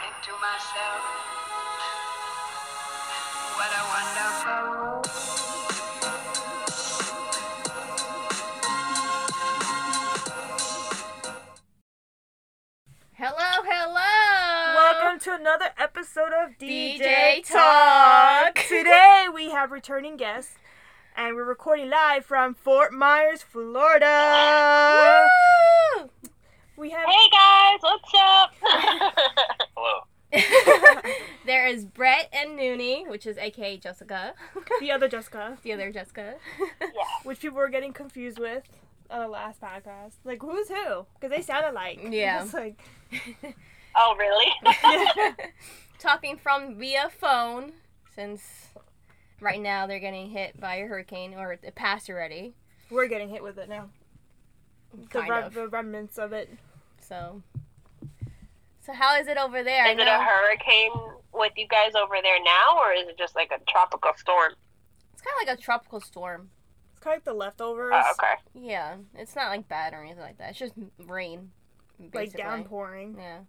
think to myself, what a wonderful world. Hello, hello. Welcome to another episode of DJ, DJ Talk. Talk. Today we have returning guests, and we're recording live from Fort Myers, Florida. Woo! We have Hey guys, what's up? Hello. There is Brett and Noonie, which is AKA Jessica, the other Jessica, the other Jessica. which people were getting confused with on the last podcast. Like, who's who? Because they sound alike. Yeah. It's like, oh really? yeah. Talking from via phone, since right now they're getting hit by a hurricane, or it passed already. we're getting hit with it now. The, Kind rem- of. the remnants of it. So, so how is it over there? Is I Is it a hurricane with you guys over there now, or is it just like a tropical storm? it's kind of like a tropical storm. It's kind of like the leftovers. Oh, okay. Yeah, it's not like bad or anything like that. It's just rain, Like downpouring. Yeah.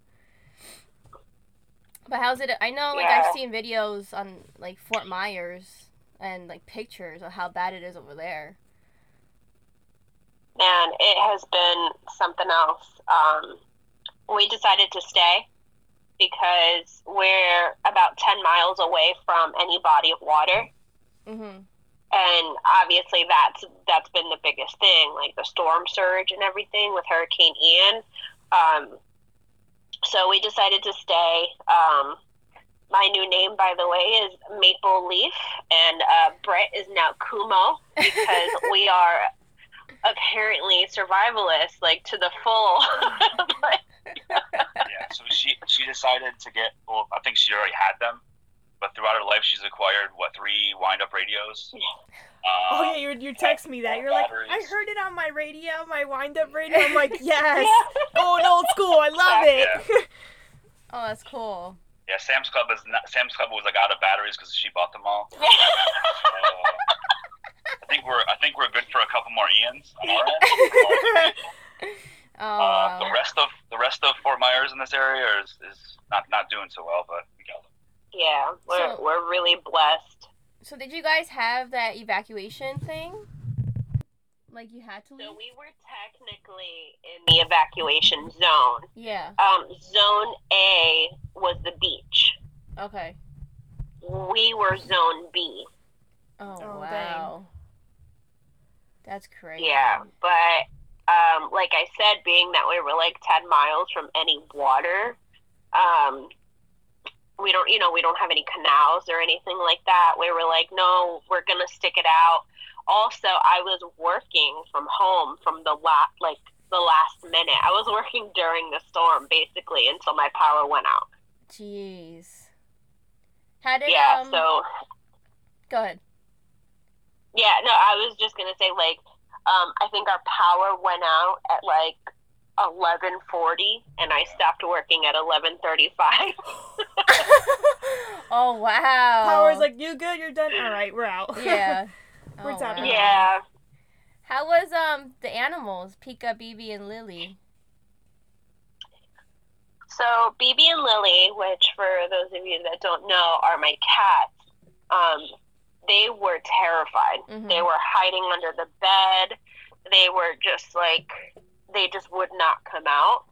But how's it? I know, like Yeah. I've seen videos on like Fort Myers and like pictures of how bad it is over there. Man, it has been something else. Um, we decided to stay because we're about ten miles away from any body of water, Mhm. and obviously that's that's been the biggest thing, like the storm surge and everything with Hurricane Ian. Um, so we decided to stay. Um, my new name, by the way, is Maple Leaf, and uh, Brett is now Kumo because we are apparently survivalists, like to the full. Yeah. So she she decided to get. Well, I think she already had them, but throughout her life, she's acquired what three wind up radios. Uh, Oh yeah, you you text me that. You're like, I heard it on my radio, my wind up radio. I'm like, yes, oh, going old school. I love it. Oh, that's cool. Yeah. Sam's Club is not. Sam's Club was like out of batteries because she bought them all. Uh, I think we're I think we're good for a couple more Ians on our end. Oh, Uh, the rest of the rest of Fort Myers in this area is, is not not doing so well, but we got them. yeah, we're So- we're really blessed. so did you guys have that evacuation thing? Like you had to leave? So we were technically in the evacuation zone. yeah. Um, zone A was the beach. Okay. We were zone B. Oh, Oh, wow. That's crazy. Yeah, but um, like I said, being that we were like ten miles from any water, um, we don't, you know, we don't have any canals or anything like that. We were like, no, we're gonna stick it out. Also, I was working from home from the last, like the last minute. I was working during the storm, basically, until my power went out. Jeez. How did yeah, um? so Go ahead. Yeah, no, I was just gonna say like, um, I think our power went out at like eleven forty, and I stopped working at eleven thirty five. oh wow. Power's like, you good? You're done. All right, we're out. Yeah. We're Oh, tapping wow. yeah, How was um the animals, Pika, BB, and Lily? so BB and Lily, which for those of you that don't know are my cats, um, they were terrified. Mhm. They were hiding under the bed. They were just like they just would not come out.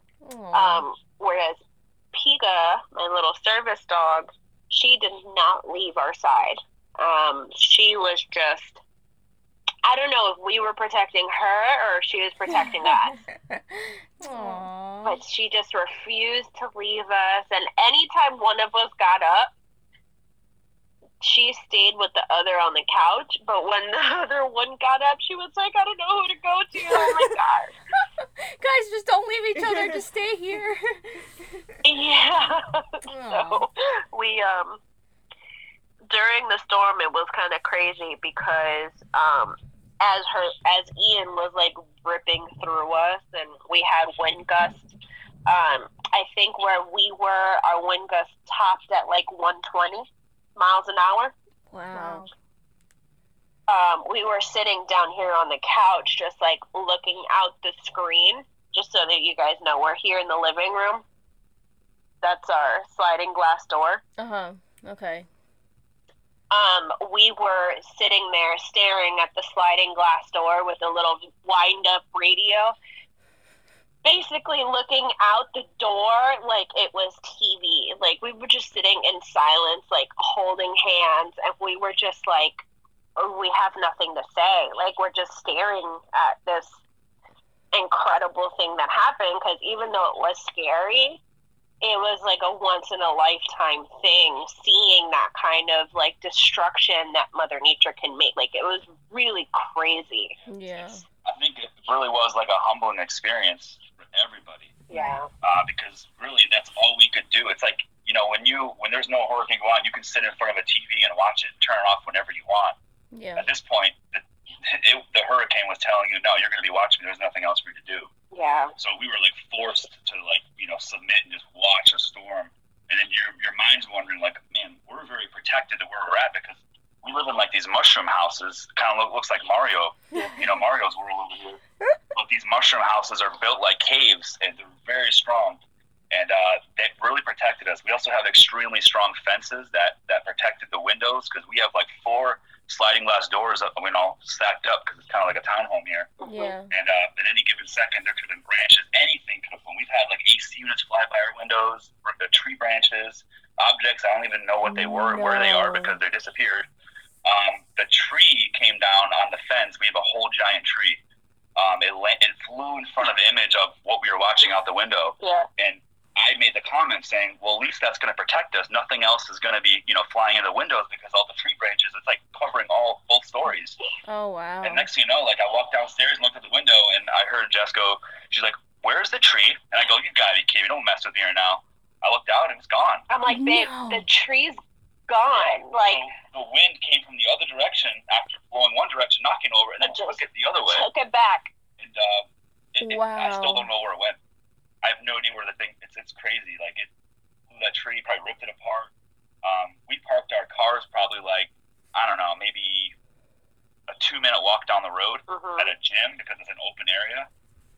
Um, whereas Pika, my little service dog, she did not leave our side. Um, she was just, I don't know if we were protecting her or she was protecting us, but she just refused to leave us. And anytime one of us got up, she stayed with the other on the couch. But when the other one got up, she was like, I don't know who to go to. Oh my God. Guys, just don't leave each other. Just stay here. Yeah. Aw. so we um during the storm it was kind of crazy because um as her as Ian was like ripping through us and we had wind gusts um I think where we were our wind gust topped at like 120 miles an hour wow. um, we were sitting down here on the couch, just like looking out the screen, just so that you guys know, we're here in the living room. That's our sliding glass door. Uh huh. Okay. Um, we were sitting there staring at the sliding glass door with a little wind up radio. Basically, looking out the door like it was TV. Like, we were just sitting in silence, like holding hands, and we were just like, we have nothing to say. Like, we're just staring at this incredible thing that happened because even though it was scary, it was like a once in a lifetime thing seeing that kind of like destruction that mother nature can make like it was really crazy Yeah. I think it really was like a humbling experience for everybody. yeah uh, because really that's all we could do. It's like you know when you when there's no hurricane going on, you can sit in front of a TV and watch it and turn it off whenever you want. Yeah. At this point, the, it, the hurricane was telling you, no, you're going to be watching. There's nothing else for you to do. yeah So we were like forced to like you know submit and just watch a storm, and then your your mind's wondering like, man, we're very protected at where we're at because we live in like these mushroom houses. Kind of look, looks like Mario, you know, Mario's world over here. But these mushroom houses are built like caves, and they're very strong, and uh, they really protected us. We also have extremely strong fences that that protected the windows because we have like four sliding glass doors, uh, you know, stacked up because it's kind of like a townhome here. Yeah. And uh, at any given second, there could have been branches, anything could have flown. We've had like AC units fly by our windows, or the tree branches, objects. I don't even know what they were, and where they are because they disappeared. Um, the tree came down on the fence. We have a whole giant tree. Um, it, la- it flew in front of the image of what we were watching out the window, yeah and I made the comment saying, "Well, at least that's going to protect us. Nothing else is going to be, you know, flying in the windows because all the tree branches. It's like covering all both stories." Oh wow. And next thing you know, like I walked downstairs and looked at the window, and I heard Jess go. She's like, "Where's the tree?" And I go, "You gotta be kidding! me. Don't mess with me right now." I looked out and it's gone. i'm like babe No. the tree's gone like so the wind came from the other direction after blowing one direction, knocking over, and then Just took it the other way. took it back And uh, it, it, I still don't know where it went. I have no idea where the thing. It's it's crazy. Like it blew that tree, probably ripped it apart. Um, we parked our cars probably like I don't know, maybe a two minute walk down the road hmm at a gym because it's an open area.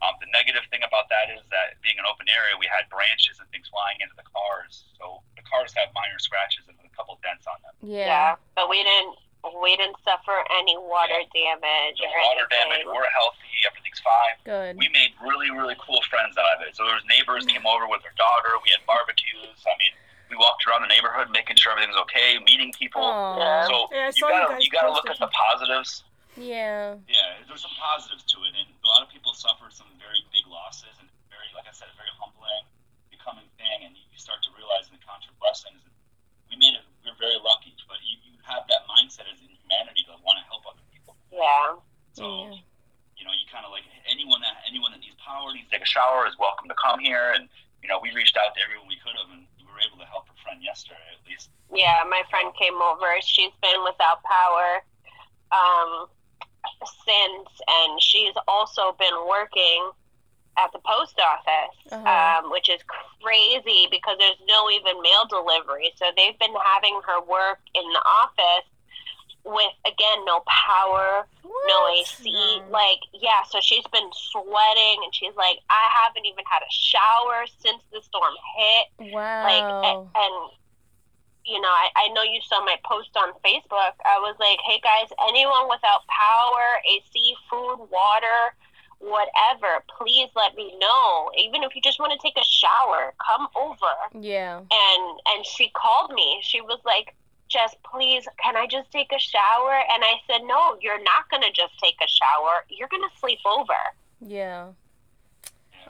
Um, the negative thing about that is that being an open area, we had branches and things flying into the cars. So the cars have minor scratches and a couple dents on them. yeah. yeah but we didn't we didn't suffer any water damage No or water anything. damage. We're healthy. Everything's fine. Good. We made really, really cool friends out of it. So there was neighbors came over with their daughter. We had barbecues. I mean, we walked around the neighborhood making sure everything's okay, meeting people. Aw. So Yeah, I you saw you gotta guys you gotta look at the positives. Yeah. Yeah, there's some positives to it, and a lot of people suffer some very big losses, and very, like I said, a very humbling, becoming thing, and you start to realize and count your blessings. And we made it. We're very lucky, but you, you have that mindset as in humanity to want to help other people. yeah So Yeah. you know, you kind of like anyone that anyone that needs power needs to take a shower is welcome to come here, and you know, we reached out to everyone we could have, and we were able to help a friend yesterday at least. Yeah, my friend came over. She's been without power um, since, and she's also been working at the post office, Uh-huh. um, which is crazy because there's no even mail delivery. So they've been having her work in the office with again no power, no What? AC. No. Like, yeah, so she's been sweating, and she's like, I haven't even had a shower since the storm hit Wow. like a- and you know I, I know you saw my post on facebook i was like hey guys anyone without power ac food water whatever please let me know. Even if you just want to take a shower come over. Yeah. and and she called me. She was like just please can i just take a shower? And i said no you're not going to just take a shower. You're going to sleep over. Yeah.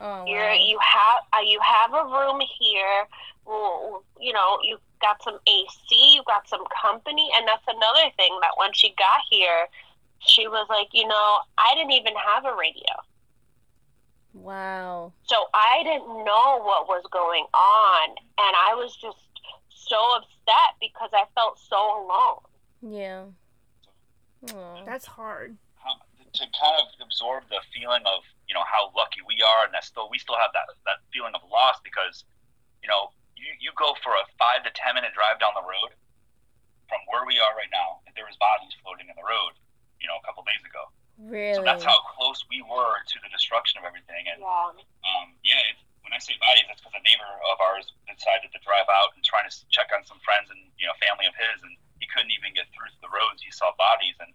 Oh you're you have uh, you have a room here. Well, you know, you got some AC, you got some company, and that's another thing that when she got here, she was like, you know, I didn't even have a radio, Wow. so I didn't know what was going on, and I was just so upset because I felt so alone. Yeah. Aw. That's hard. How, to kind of absorb the feeling of you know how lucky we are, and that still we still have that that feeling of loss because you know you you go for a five to ten minute drive down the road from where we are right now, and there was bodies floating in the road, you know, a couple days ago. Really? So that's how close we were to the destruction of everything. And Yeah, um, yeah, it, when when I say bodies, that's because a neighbor of ours decided to drive out and trying to check on some friends and you know family of his, and he couldn't even get through to the roads. He saw bodies, and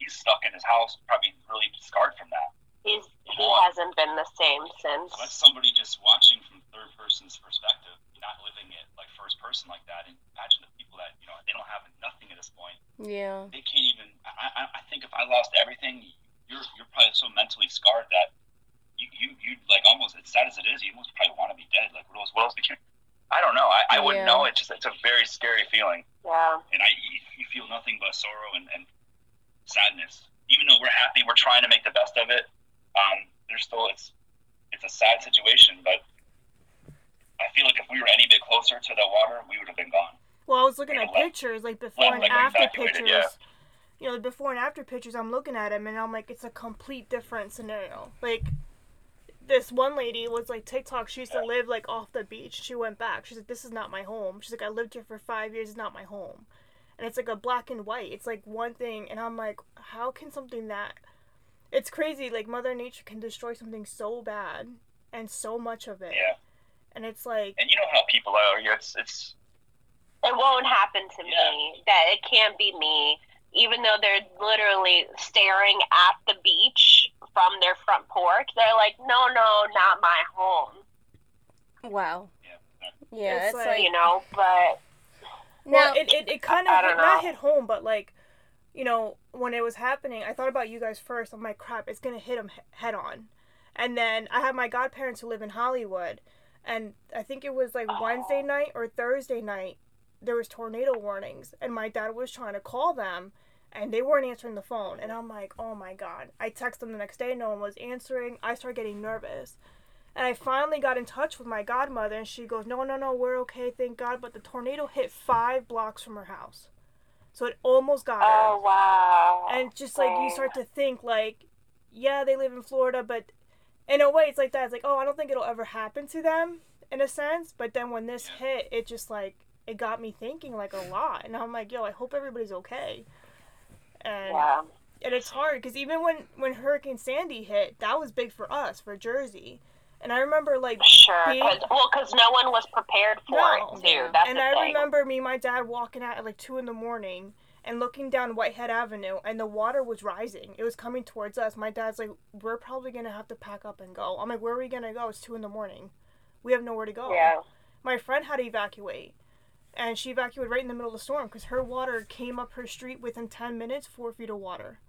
he's stuck in his house, probably really scarred from that. He's he hasn't been the same since. So that's somebody just watching from third person's perspective, not living it like first person like that. And imagine the people that you know they don't have nothing at this point. Yeah. They can't even. I, I, I think if I lost everything, you're you're probably so mentally scarred that you you you like almost as sad as it is, you almost probably want to be dead. Like what else? What else? Can, I don't know. I, I wouldn't Yeah. know. It's just it's a very scary feeling, Yeah. and I you, you feel nothing but sorrow and, and sadness. Even though we're happy, we're trying to make the best of it. Um, there's still it's it's a sad situation, but I feel like if we were any bit closer to the water, we would have been gone. Well, I was looking at Like- pictures, like before and like after pictures. yeah. You know, the before and after pictures. I'm looking at them, and I'm like, it's a complete different scenario. Like, this one lady was like TikTok. She used to live like off the beach. She went back. She's like, this is not my home. She's like, I lived here for five years. It's not my home. And it's like a black and white. It's like one thing, and I'm like, how can something that? It's crazy. Like Mother Nature can destroy something so bad, and so much of it. Yeah, And it's like, and you know how people are. yeah, It's it's It won't happen to Yeah. me. That it can't be me. Even though they're literally staring at the beach from their front porch, they're like, "No, no, not my home." Wow. yeah. Yeah, It's it's, like- like, You know, but Well, now. it, it, it kind of don't hit, not hit home, but like, you know, when it was happening, I thought about you guys first. I'm like, crap, it's gonna hit them head on. And then I have my godparents who live in Hollywood, and I think it was like Wednesday night or Thursday night. There was tornado warnings, and my dad was trying to call them, and they weren't answering the phone. And I'm like, oh my god! I text them the next day, no one was answering. I started getting nervous. And I finally got in touch with my godmother, and she goes, No, no, no, we're okay, thank God. But the tornado hit five blocks from her house. So it almost got her. oh wow. And just like you start to think, like, yeah, they live in Florida, but in a way, it's like that. It's like, oh, I don't think it'll ever happen to them in a sense. But then when this hit, it just like, it got me thinking like a lot. And I'm like, yo, I hope everybody's okay. And yeah. and it's hard because even when when Hurricane Sandy hit, that was big for us for Jersey, and I remember like Sure, being- cause, well, because no one was prepared for No. it too. That's and I thing. remember me and my dad walking out at like two in the morning and looking down Whitehead Avenue, and the water was rising. It was coming towards us. My dad's like, "We're probably gonna have to pack up and go." I'm like, "Where are we gonna go? It's two in the morning. We have nowhere to go." Yeah. My friend had to evacuate, and she evacuated right in the middle of the storm because her water came up her street within ten minutes, four feet of water,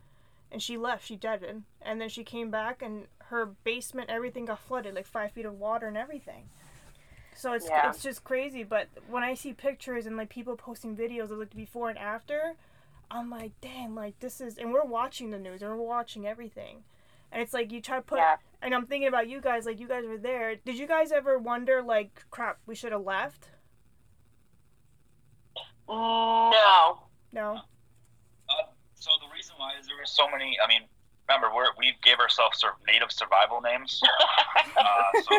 and she left. She deaded, and then she came back, and her basement, everything got flooded, like five feet of water and everything. So it's Yeah. it's just crazy. But when I see pictures and like people posting videos of like the before and after, I'm like, damn, like this is, and we're watching the news and we're watching everything, and it's like you try to put, Yeah. and I'm thinking about you guys, like you guys were there. Did you guys ever wonder, like, crap, we should have left? No. No. Uh, so the reason why is there were so many. I mean, remember we're, we gave ourselves sort of native survival names. Uh, so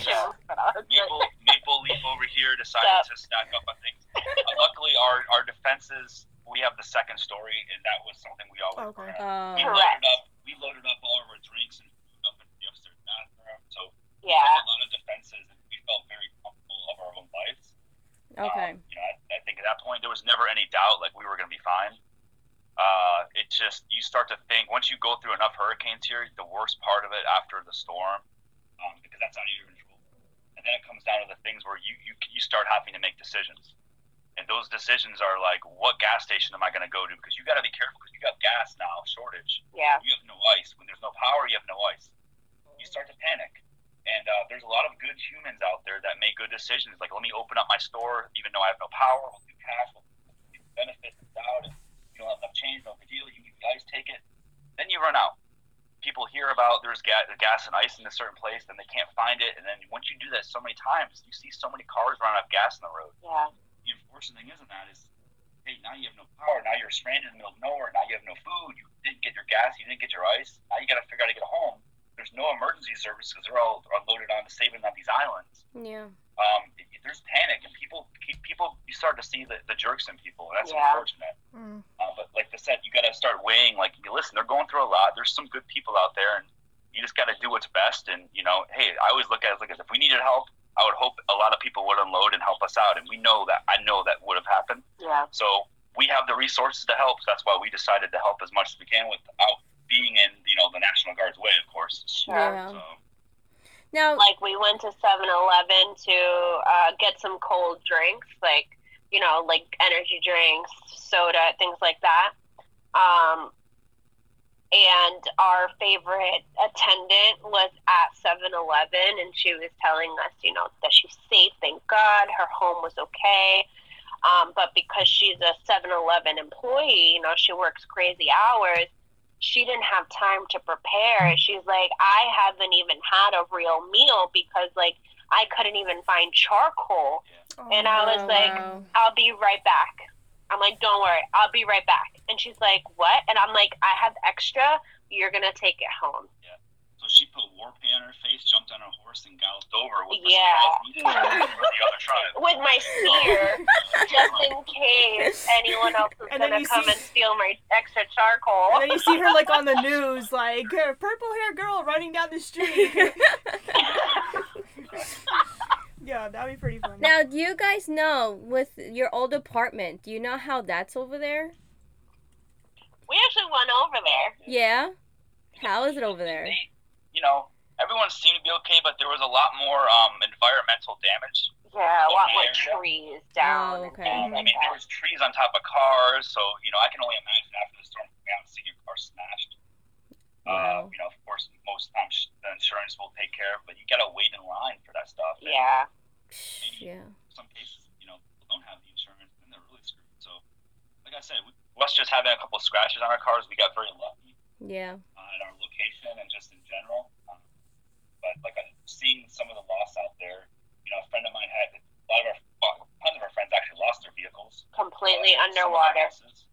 Sure. Maple, Maple Leaf over here decided to stack up on things. Uh, luckily, our, our defenses, we have the second story, and that was something we always Okay. were at. Um, We Correct. loaded up. We loaded up all of our drinks and food up in the upstairs bathroom. So we Yeah. had a lot of defenses, and we felt very comfortable of our own lives. okay. Um, you know, I, I think at that point there was never any doubt like we were going to be fine. Uh, it just you start to think once you go through enough hurricanes here, the worst part of it after the storm, um, because that's out of your control, and then it comes down to the things where you you, you start having to make decisions, and those decisions are like, what gas station am I going to go to? Because you got to be careful because you got gas now shortage. Yeah. You have no ice. When there's no power, you have no ice. You start to panic. And uh, there's a lot of good humans out there that make good decisions. Like, let me open up my store, even though I have no power. We'll do cash. We'll do benefit out. If you don't have enough change, no big deal. You need the ice, take it. Then you run out. People hear about there's gas, gas and ice in a certain place, then they can't find it. And then once you do that so many times, you see so many cars run out of gas on the road Yeah. the unfortunate thing isn't that is, hey, now you have no power. Now you're stranded in the middle of nowhere. Now you have no food. You didn't get your gas. You didn't get your ice. Now you got to figure out how to get home. There's no emergency service because they're all are loaded on to saving on these islands. Yeah. Um, it- it- there's panic and people, keep- people, you start to see the, the jerks in people. And that's Yeah. unfortunate. Mm. Uh, but like I said, you got to start weighing. Like, listen, they're going through a lot. There's some good people out there, and you just got to do what's best. And you know, hey, I always look at it like if we needed help, I would hope a lot of people would unload and help us out. And we know that I know that would have happened. Yeah. So we have the resources to help. So that's why we decided to help as much as we can without being in you know the National Guard's way, of course. Sure. Yeah. So Now, Like we went to 7-Eleven to uh, get some cold drinks, like you know, like energy drinks, soda, things like that. Um, and our favorite attendant was at 7-Eleven, and she was telling us, you know, that she's safe. Thank God, her home was okay. Um, but because she's a 7-Eleven employee, you know, she works crazy hours. She didn't have time to prepare. Mm-hmm. She's like, I haven't even had a real meal because, like, I couldn't even find charcoal. Oh, And I was Oh, like. I'll be right back. I'm like, don't worry, I'll be right back. And she's like, what? And I'm like, I have extra. You're gonna take it home. So she put war paint on her face, jumped on a horse, and galloped over with the Yeah. supplies needed for the other tribe. with my spear, just in case anyone else is And gonna come see- and steal my extra charcoal. And then you see her like on the news, like purple hair girl running down the street. yeah, that'd be pretty funny. now, do you guys know with your old apartment? Do you know how that's over there? we actually went over there. Yeah. How is it over there? They, you know, everyone seemed to be okay, but there was a lot more um, environmental damage. Yeah, a lot more trees down. Oh, and okay. things Um, I mean, there was trees on top of cars, so you know, I can only imagine after the storm, coming out seeing your car smashed. Uh, Wow. you know, of course, most times the insurance will take care of, but you gotta wait in line for that stuff. And Yeah. Yeah. some cases, you know, people don't have the insurance, and they're really screwed. So, like I said, we, us just having a couple of scratches on our cars, we got very lucky Yeah. uh, in our location and just in general. Um, but like I, seeing some of the loss out there, you know, a friend of mine had a lot of our well, tons of our friends actually lost their vehicles. Completely uh, some of their underwater. houses.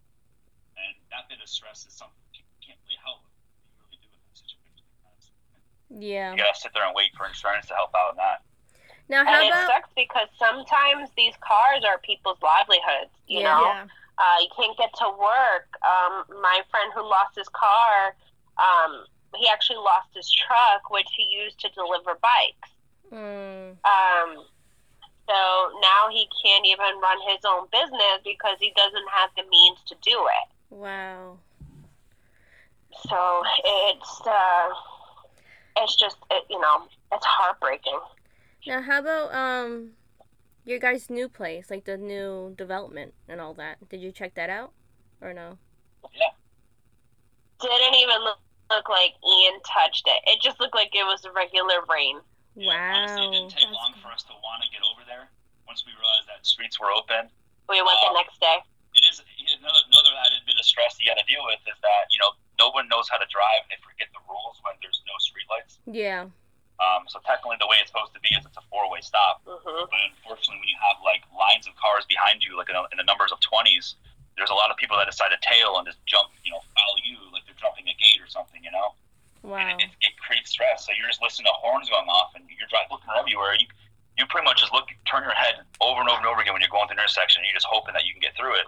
And that bit of stress is something people can't really help. You really do with that situation. Because Yeah. You gotta sit there and wait for insurance to help out in that. Now, how And it about sucks because sometimes these cars are people's livelihoods. You Yeah. know, yeah. Uh, you can't get to work. Um, my friend who lost his car, um, he actually lost his truck, which he used to deliver bikes. Mm, Um, so now he can't even run his own business because he doesn't have the means to do it. wow. So it's uh, it's just it, you know it's heartbreaking. Now, how about um, your guys' new place, like the new development and all that? Did you check that out, or no? Didn't even look, look like Ian touched it. It just looked like it was a regular rain. Yeah, Honestly, it didn't take that's long cool. for us to want to get over there. Once we realized that streets were open, We went the uh, next day. it is another, another added bit of stress you got to deal with is that you know no one knows how to drive and they forget the rules when there's no streetlights. Yeah. Um, so technically, the way it's supposed to be is it's a four-way stop. hmm But unfortunately, when you have like lines of cars behind you, like in, a, in the numbers of twenties, there's a lot of people that decide to tail and just jump, you know, follow you like they're jumping a gate or something, you know. Wow. And it, it creates stress. So you're just listening to horns going off, and you're driving, looking everywhere. You you pretty much just look, turn your head over and over and over again when you're going through an intersection. And you're just hoping that you can get through it.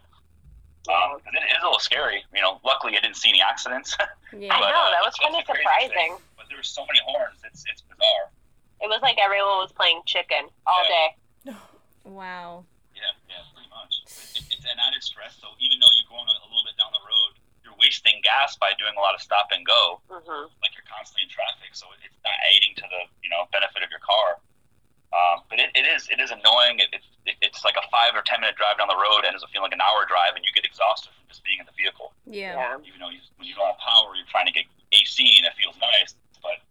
Um, it is a little scary. You know, luckily I didn't see any accidents. Yeah. I know uh, that was kind of it's a crazy surprising. thing. but were so many horns. It's it's bizarre. It was like everyone was playing chicken all Yeah. day. Wow. Yeah, yeah, pretty much. It, it's an added stress. So even though you're going a little bit down the road, you're wasting gas by doing a lot of stop and go. hmm Like you're constantly in traffic, so it- it's not aiding to the you know benefit of your car. Um, but it, it is it is annoying. It, it, it's like a five or ten minute drive down the road, and it's feeling like an hour drive, and you get exhausted from just being in the vehicle. Yeah. Yeah. Even though you, when you don't have power, you're trying to get AC, and it feels nice. But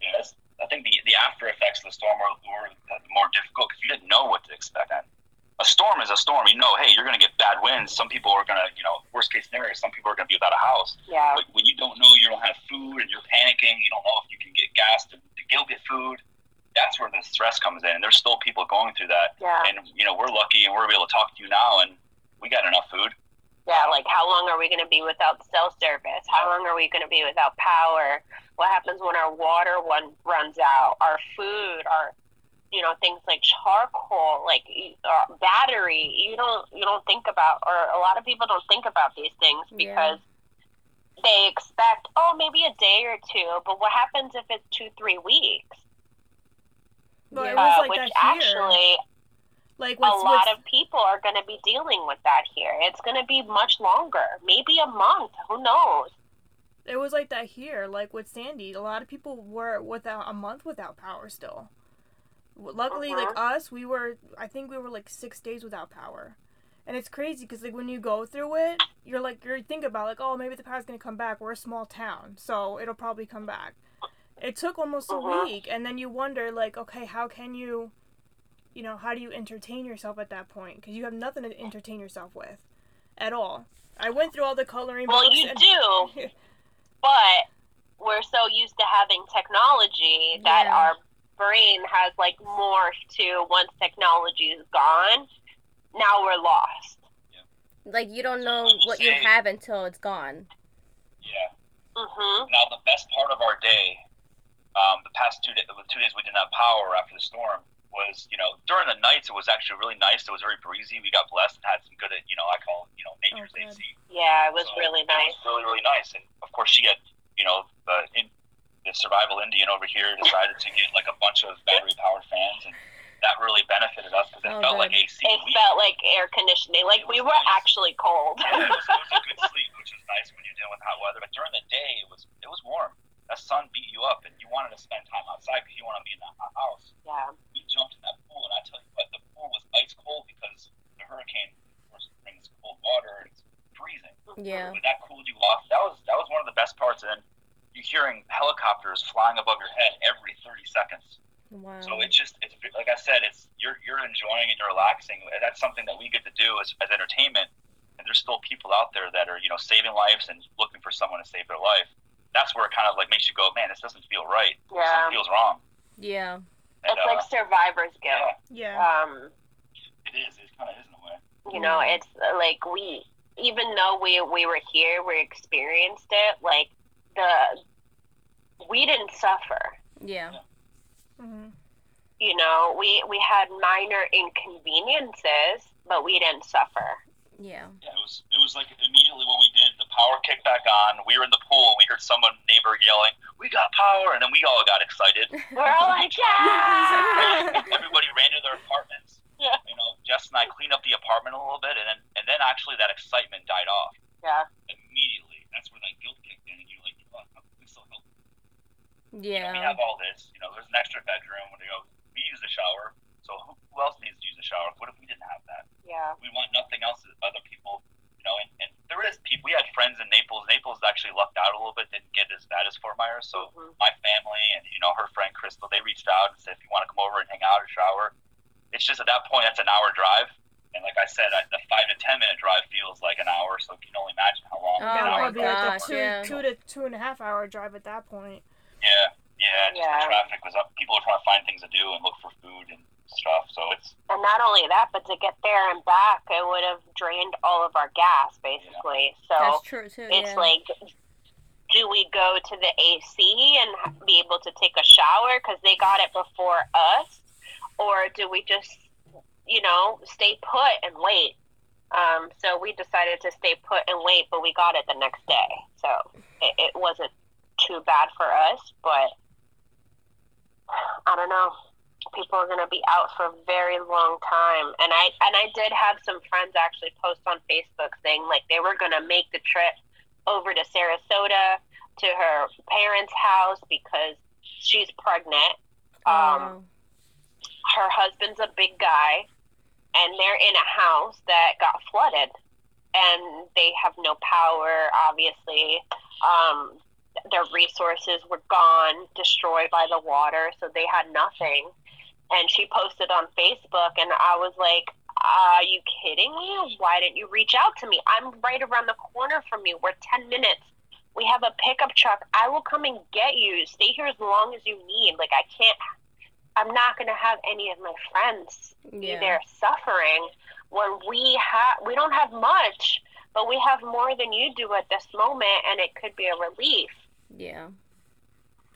yeah, that's, I think the the after effects of the storm were, were more difficult because you didn't know what to expect. And a storm is a storm. You know, hey, you're going to get bad winds. Some people are going to, you know, worst case scenario, some people are going to be without a house. Yeah. But when you don't know, you don't have food, and you're panicking. You don't know if you can get gas to, to go get food. That's where the stress comes in. And there's still people going through that. Yeah. And you know, we're lucky, and we're able to talk to you now, and we got enough food. Yeah, like how long are we going to be without cell service? How long are we going to be without power? What happens when our water one runs out? Our food, our you know things like charcoal, like uh, battery. You don't you don't think about, or a lot of people don't think about these things Yeah. because they expect, oh, maybe a day or two, but what happens if it's two, three weeks? It Yeah. was Uh, like which that here. actually, like a lot what's, of people are going to be dealing with that here. It's going to be much longer, maybe a month. Who knows? it was like that here. Like with Sandy, a lot of people were without a month without power still. Luckily, like Uh-huh. us, we were. I think we were like six days without power, and it's crazy because like when you go through it, you're like you're think about like oh maybe the power's gonna come back. We're a small town, so it'll probably come back. It took almost a Uh-huh. week, and then you wonder like okay how can you, you know how do you entertain yourself at that point because you have nothing to entertain yourself with, at all. I went through all the coloring Well, you and- do, but we're so used to having technology that Yeah. our brain has like morphed to once technology is gone, now we're lost. Like you don't know I will what you have until it's gone. Yeah. Mm-hmm. Now the best part of our day, um, the past two days, the two days we didn't have power after the storm was, you know, during the nights it was actually really nice. It was very breezy. We got blessed and had some good, you know, I call it, you know, nature's good. AC. Yeah, it was So really It nice. was really, really nice. And of course, she had, you know, the in, the survival Indian over here decided to get like a bunch of battery powered fans, and that really benefited us because it Oh, felt good. like AC. It We- felt like air conditioning. Like we were actually cold. yeah, it, was, it was a good sleep, which was nice when you're dealing with hot weather. But during the day, it was it was warm. That sun beat you up, and you wanted to spend time outside because you want to be in that hot house. yeah. We jumped in that pool, and I tell you what, the pool was ice cold because the hurricane, of course, brings cold water and it's freezing. Yeah. But that cooled you off. That was that was one of the best parts. And then you hearing helicopters flying above your head every 30 seconds. Wow. So it's just it's like I said, it's you're you're enjoying and you're relaxing. That's something that we get to do as, as entertainment. And there's still people out there that are you know saving lives and looking for someone to save their life. That's where it kind of like makes you go, man, this doesn't feel right. Yeah. Something feels wrong. yeah. And, It's like uh, survivor's guilt. yeah, yeah. Um, it is. It kind of is in a way. you know, it's uh, like we, even though we we were here, we experienced it. Like the, we didn't suffer. Yeah. Hmm You know, we we had minor inconveniences, but we didn't suffer. Yeah. Yeah, it was it was like immediately what we did. The power kicked back on. We were in the pool. and We heard someone neighbor yelling, "We got power!" And then we all got excited. We're all like, yeah. Everybody ran to their apartments. Yeah. You know, Jess and I cleaned up the apartment a little bit, and then and then actually that excitement died off Yeah. immediately. That's where that guilt kicked in, and you're like, oh, how can we still help? We have all this. You know, there's an extra bedroom. When you go, we use the shower. So who, who else needs to use the shower? What if we didn't have that? Yeah. we want nothing else other people, you know, and, and there is people, we had friends in Naples. Naples actually lucked out a little bit, didn't get as bad as Fort Myers. So Mhm. my family and, you know, her friend Crystal, they reached out and said, if you want to come over and hang out or shower, it's just at that point, that's an hour drive. And like I said, I- the five to 10 minute drive feels like an hour. So you can only imagine how long. Oh an would my hour probably be like a gosh, two, yeah. two to two and a half hour drive at that point. Yeah. Yeah. Just Yeah. the traffic was up. People were trying to find things to do and look for food and stuff. So it's, And not only that, but to get there and back, it would have drained all of our gas, basically. So That's true too. it's yeah. like, do we go to the AC and be able to take a shower because they got it before us, or do we just, you know, stay put and wait? Um, so we decided to stay put and wait, but we got it the next day. So it, it wasn't too bad for us, but I don't know. People are going to be out for a very long time, and I and I did have some friends actually post on Facebook saying like they were going to make the trip over to Sarasota to her parents' house because she's pregnant. Um, Oh. her husband's a big guy, and they're in a house that got flooded, and they have no power. Obviously, um, their resources were gone, destroyed by the water, so they had nothing. And she posted on Facebook, and I was like, "Are you kidding me? Why didn't you reach out to me? I'm right around the corner from you. We're ten minutes." We have a pickup truck. I will come and get you. Stay here as long as you need. Like I can't I'm not going to have any of my friends be Yeah. there suffering when we have we don't have much, but we have more than you do at this moment, and it could be a relief. Yeah.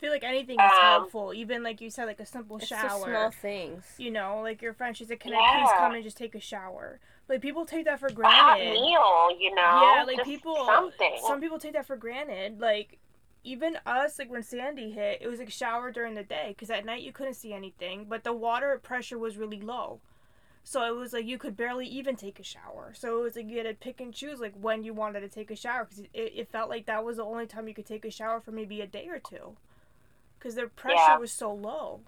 Feel like anything is Um, helpful, even like you said, like a simple It's shower. just small things. You know, like your friend, she's like, "Can I please come and just take a shower?" Like people take that for A hot granted. meal, you know. Yeah, like Just people. Something. Some people take that for granted. Like even us, like when Sandy hit, it was like shower during the day because at night you couldn't see anything, but the water pressure was really low. So it was like you could barely even take a shower. So it was like you had to pick and choose like when you wanted to take a shower because it, it felt like that was the only time you could take a shower for maybe a day or two, because their pressure Yeah. was so low.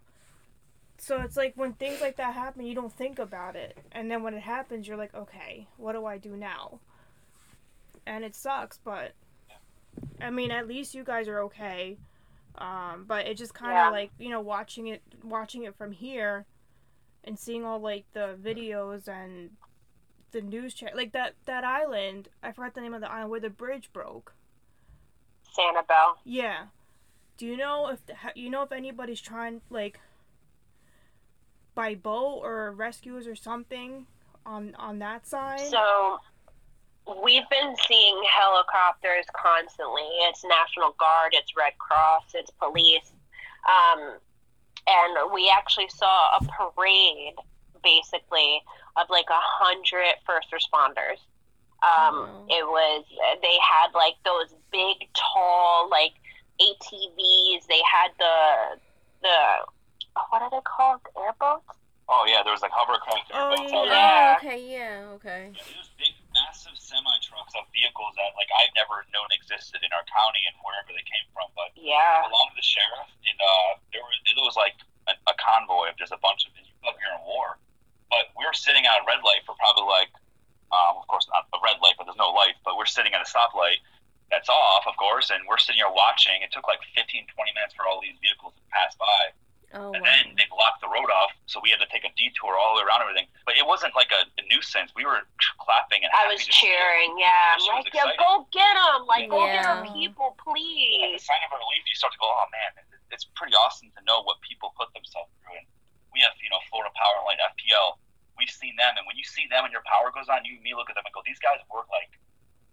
So it's like when things like that happen, you don't think about it, and then when it happens, you're like, okay, what do I do now? And it sucks, but I mean, at least you guys are okay. Um, but it just kind of Yeah. like you know watching it, watching it from here, and seeing all like the videos and the news chat, like that that island. I forgot the name of the island where the bridge broke. Sanibel. Yeah. Do you know if the, you know if anybody's trying like by boat or rescues or something on on that side? So we've been seeing helicopters constantly. It's National Guard, it's Red Cross, it's police. Um, and we actually saw a parade basically of like a hundred first responders. Um, Wow. It was, they had like those big, tall, like ATVs. They had the, the, what are they called? Airboats? Oh yeah, there was like hovercraft. Oh, airboats, yeah. Oh, Yeah. okay, yeah, okay. Yeah, there's big, massive semi trucks of vehicles that like I've never known existed in our county and wherever they came from, but Yeah. along belonged to the sheriff, and uh, there was it was like a, a convoy of just a bunch of you feel like you're in war. But we were sitting at a red light for probably like, um, of course not a red light, but there's no light. But we're sitting at a stoplight that's off, of course, and we're sitting here watching. It took like 15, 20 minutes for all these vehicles to pass by. Oh, And wow. then they blocked the road off, so we had to take a detour all the way around everything. But it wasn't like a, a nuisance. We were clapping and I was to see cheering, yeah. I'm like, yeah, go get them. Like, go get Yeah. our people, As a please. sign of relief, you start to go, oh man, it's pretty awesome to know what people put themselves through. And we have, you know, Florida Power Line, FPL. We've seen them, and when you see them and your power goes on, you me look at them and go, these guys work like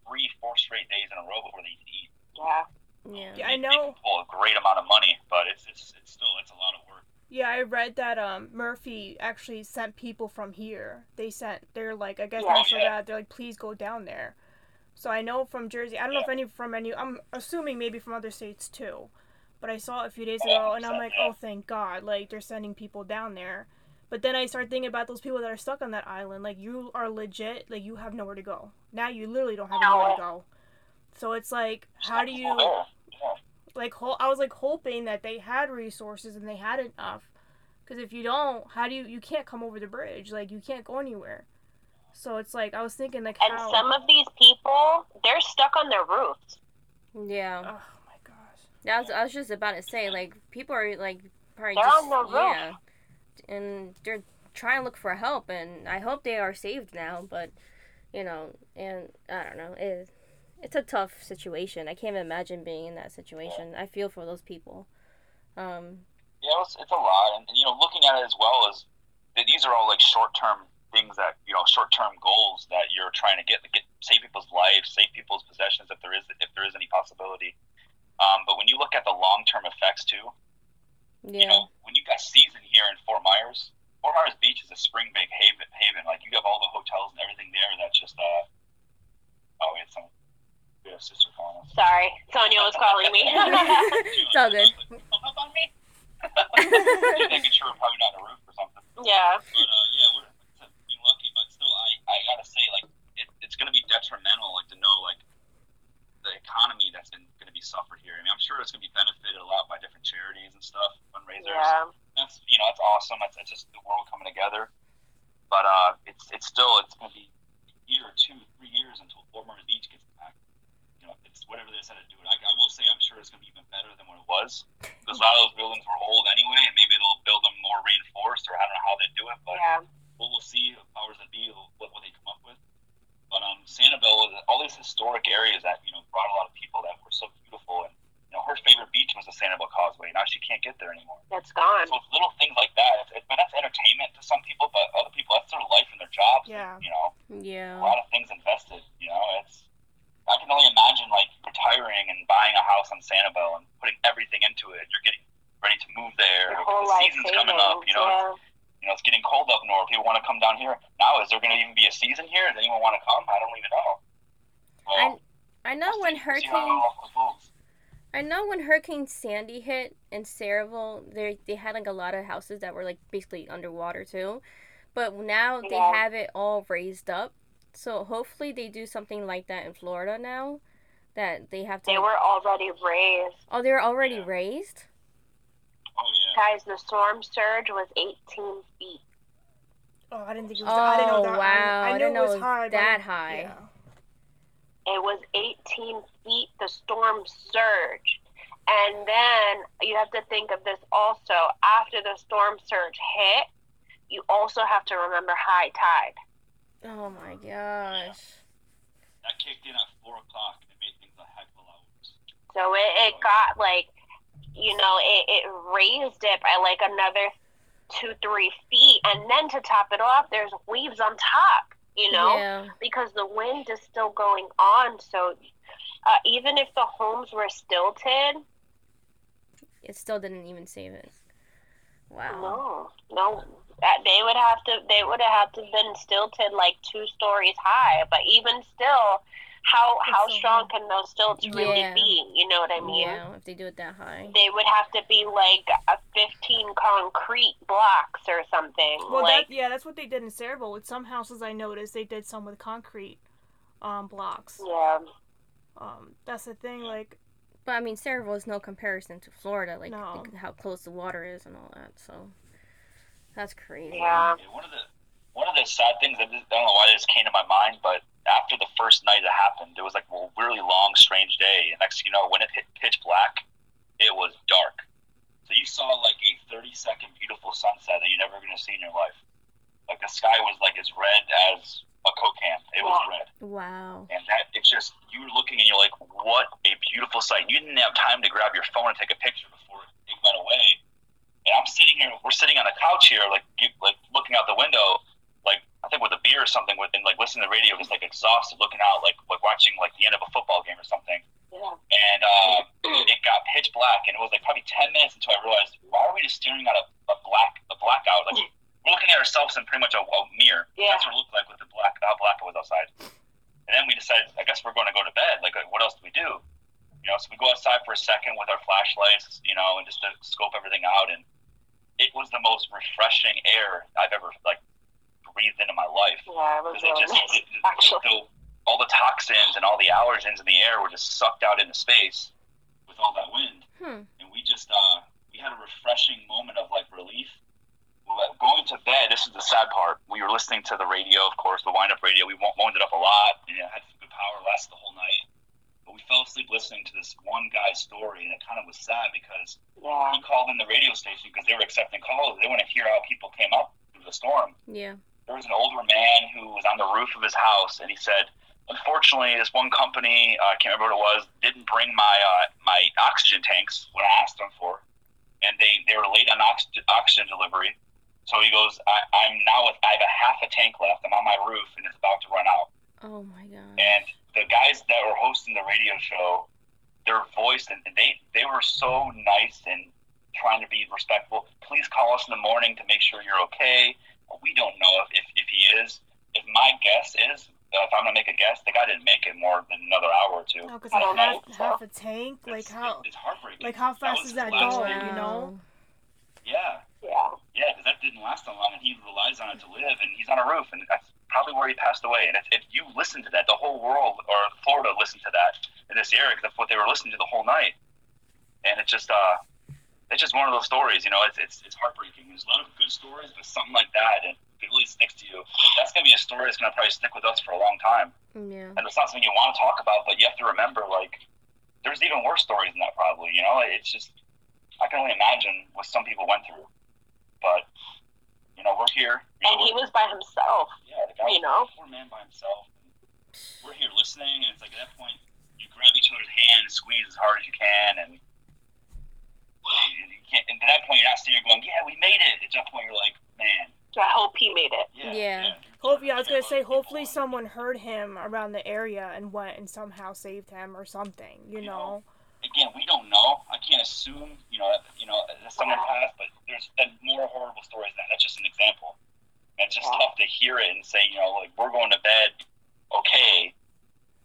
three, four straight days in a row before they eat. Yeah. yeah. Yeah, I know. They pull a great amount of money, but it's it's, it's still it's a lot of work. Yeah, I read that um Murphy actually sent people from here. They sent they're like I guess Yeah. after Yeah. that they're like please go down there. So I know from Jersey. I don't know if any from any. I'm assuming maybe from other states too. But I saw it a few days ago and I'm like, oh thank God, like they're sending people down there. But then I start thinking about those people that are stuck on that island. Like you are legit, like you have nowhere to go. Now you literally don't have anywhere to go. So it's like, how do you? Like ho- I was like hoping that they had resources and they had enough. Because if you don't, how do you you can't come over the bridge? Like you can't go anywhere. So it's like I was thinking like And how. some of these people, they're stuck on their roofs. Yeah. oh my gosh. That was, I was just about to say, like, people are, like, probably They're just. on the roof. Yeah. And they're trying to look for help, and I hope they are saved now, but, you know, and I don't know. It, it's a tough situation. I can't imagine being in that situation. I feel for those people. Um, Yeah, it's, it's a lot, and, and you know, looking at it as well as these are all like short-term things that you know, short-term goals that you're trying to get, to get save people's lives, save people's possessions if there is if there is any possibility. Um, but when you look at the long-term effects too, you yeah. know, when you've got season here in Fort Myers, Fort Myers Beach is a spring break haven. Haven, like you have all the hotels and everything there. That's just uh, oh, we had some, we have a sister calling us. Sorry, Sonia was calling me. It's all good. Come up on me. Just making sure we're probably not on a roof or something. yeah. But uh, yeah, we're being lucky, but still, I, I gotta say, like, it, it's gonna be detrimental, like, to know, like, the economy that's gonna be suffered here. I mean, I'm sure it's gonna be benefited a lot by different charities and stuff, fundraisers. Yeah. That's you know, that's awesome. That's, that's just the world coming together. But uh, it's it's still it's gonna be a year or two, three years until Fort Myers Beach gets back. You know, it's whatever they said to do it. I, I will say, I'm sure it's gonna be even better than what it was. Because a lot of those buildings were old anyway, and maybe they'll build them more reinforced, or I don't know how they do it, but Yeah. we'll, we'll see powers that be what, what they come up with. But um, Sanibel, all these historic areas that you know brought a lot of people that were so beautiful, and you know her favorite beach was the Sanibel Causeway. Now she can't get there anymore. It's gone. So little things like that. It's, it's, but that's entertainment to some people, but other people that's their life and their jobs. Yeah. You know, Yeah. a lot of things invested. You know, it's I can only imagine like retiring and buying a house on Sanibel and putting everything into it. You're getting ready to move there. Your whole the life season's savings. coming up. You know, yeah. you know, it's getting cold up north. People want to come down here. Now, is there going to even be a season here? Does anyone want to come? I don't even know. Well, I know when we'll see how it hurricane. I know when Hurricane Sandy hit in Sayreville, they they had like a lot of houses that were like basically underwater too, but now they have it all raised up. So hopefully they do something like that in Florida now, that they have to. They were already raised. oh, they're already Yeah. raised. Oh yeah. Guys, the storm surge was 18 feet. Oh, I didn't think it was. I didn't know Oh, that. wow. I, I knew didn't it was know it was high. but that I- high. Yeah. It was 18 feet, the storm surge. And then you have to think of this also. After the storm surge hit, you also have to remember high tide. Oh my gosh. That kicked in at four o'clock and made things a heck of a lot worse. So it, it got like, you know, it, it raised it by like another two, three feet. And then to top it off, there's waves on top, you know? Yeah. because the wind is still going on. So uh, even if the homes were stilted, It still didn't even save it. Wow. no, no, they would have to they would have had to been stilted like two stories high. But even still, how how so strong can those stilts really Yeah. be? You know what I mean? Yeah, if they do it that high. They would have to be like a fifteen concrete blocks or something. Well, like that yeah, that's what they did in Sayreville. With some houses, I noticed they did some with concrete um, blocks. yeah, Um, that's the thing. Like, But I mean, Sayreville is no comparison to Florida, like, No. like how close the water is and all that. So that's crazy. yeah. Yeah, one of the one of the sad things I, just, I don't know why this came to my mind, but after the first night it happened, it was like a really long, strange day. And next you know, when it hit pitch black, it was dark. So you saw like a thirty second beautiful sunset that you're never going to see in your life. Like the sky was like as red as a coke can. It was Wow. red, Wow. and that it's just you were looking and you're like, what a beautiful sight. You didn't have time to grab your phone and take a picture before it went away. And I'm sitting here, we're sitting on the couch here, like like looking out the window, like I think with a beer or something, with and like listening to the radio, just like exhausted, looking out, like like watching like the end of a football game or something. Yeah. And uh, it got pitch black, and it was like probably ten minutes until I realized, why are we just staring at a, a black a blackout? Like we're looking at ourselves in pretty much a, a mirror. Yeah. That's what it looked like with the black how black it was outside. And then we decided, I guess we're going to go to bed. Like, what else do we do? You know, so we go outside for a second with our flashlights, you know, and just to scope everything out. And it was the most refreshing air I've ever like breathed into my life. Yeah, it was Because it really just, it, it- actually. the- all the toxins and all the allergens in the air were just sucked out into space with all that wind. Hmm. And we just, uh, we had a refreshing moment of like relief. Going to bed, this is the sad part. We were listening to the radio, of course, the wind up radio. We wound it up a lot and it had some good power, lasted the whole night. But we fell asleep listening to this one guy's story, and it kind of was sad because Yeah. he called in the radio station because they were accepting calls. They want to hear how people came up through the storm. Yeah. There was an older man who was on the roof of his house, and he said, "Unfortunately, this one company, uh, I can't remember what it was, didn't bring my uh, my oxygen tanks when I asked them for, and they, they were late on oxygen, oxygen delivery. So he goes, I, I'm now with I have a half a tank left. I'm on my roof, and it's about to run out. Oh my god. And the guys that were hosting the radio show, their voice and they they were so nice and trying to be respectful. Please call us in the morning to make sure you're okay. We don't know if, if, if he is. If my guess is, uh, if I'm gonna make a guess, the guy didn't make it more than another hour or two. no, because I like don't half, know, half a tank, like It's- how, it's heartbreaking. like how fast was does that the last go? thing- You know? Yeah, Yeah. yeah, because that didn't last that long, and he relies on it to live, and he's on a roof, and that's probably where he passed away. And if, if you listen to that, the whole world or Florida listened to that in this area, 'cause that's what they were listening to the whole night. And it's just, uh, it's just one of those stories, you know. It's it's, it's heartbreaking. There's a lot of good stories, but something like that, and it really sticks to you. That's gonna be a story that's gonna probably stick with us for a long time. Yeah. And it's not something you want to talk about, but you have to remember, like, there's even worse stories than that, probably. You know, it's just, I can only imagine what some people went through. But, you know, we're here. You And know, he was by himself, yeah, the guy you was know? poor man by himself. We're here listening, and it's like at that point, you grab each other's hand and squeeze as hard as you can, and you you can't, and at that point, you're not sitting here going, "Yeah, we made it." At that point, you're like, "Man, So I hope he made it. yeah, Yeah. yeah." Hope, yeah, I was gonna say, hopefully someone heard him around the area and went and somehow saved him or something. You You know. Again, we don't know. I can't assume. You know, that, you know, that someone passed, but there's been more horrible stories than that. That's just an example. And it's just Yeah. tough to hear it and say, you know, like we're going to bed, okay,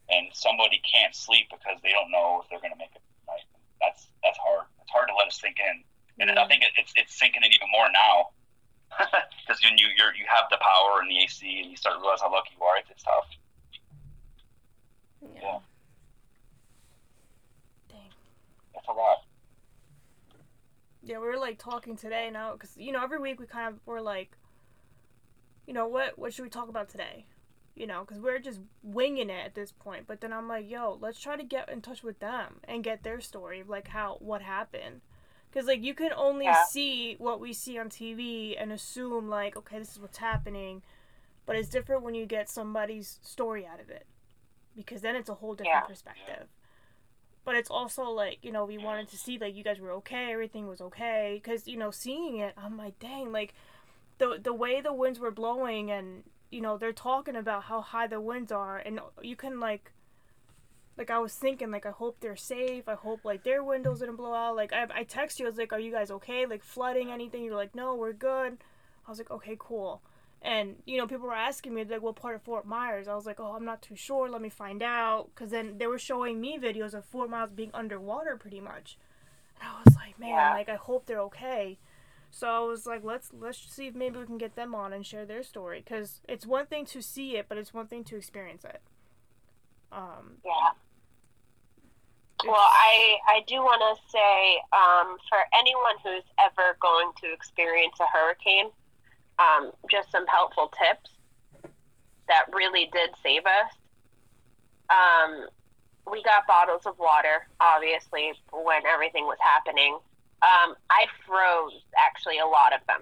and somebody can't sleep because they don't know if they're going to make it tonight. That's that's hard. It's hard to let it sink in, and I think it, it's it's sinking in even more now because when you you're, you have the power and the AC and you start to realize how lucky you are, it's, it's tough. Yeah. Dang. That's a lot. Yeah, we were like talking today now because you know every week we kind of were like, you know what what should we talk about today, you know because we're just winging it at this point. But then I'm like, yo, let's try to get in touch with them and get their story like how what happened, because like you can only Yeah. see what we see on TV and assume like okay this is what's happening, but it's different when you get somebody's story out of it, because then it's a whole different Yeah. perspective but it's also like you know we wanted to see like you guys were okay everything was okay because you know seeing it i'm like dang like the the way the winds were blowing and you know they're talking about how high the winds are and you can like like i was thinking like i hope they're safe i hope like their windows didn't blow out like i, I text you i was like are you guys okay? Like flooding anything? You're like no we're good. I was like okay cool. And you know people were asking me like what part of fort myers? I was like oh i'm not too sure let me find out. Because then they were showing me videos of fort myers being underwater pretty much. And i was like man Yeah. like i hope they're okay so i was like let's let's see if maybe we can get them on and share their story because it's one thing to see it but it's one thing to experience it um Yeah. Well, I I do want to say um, for anyone who's ever going to experience a hurricane, um, just some helpful tips that really did save us. Um, we got bottles of water, obviously, when everything was happening. Um, I froze actually a lot of them,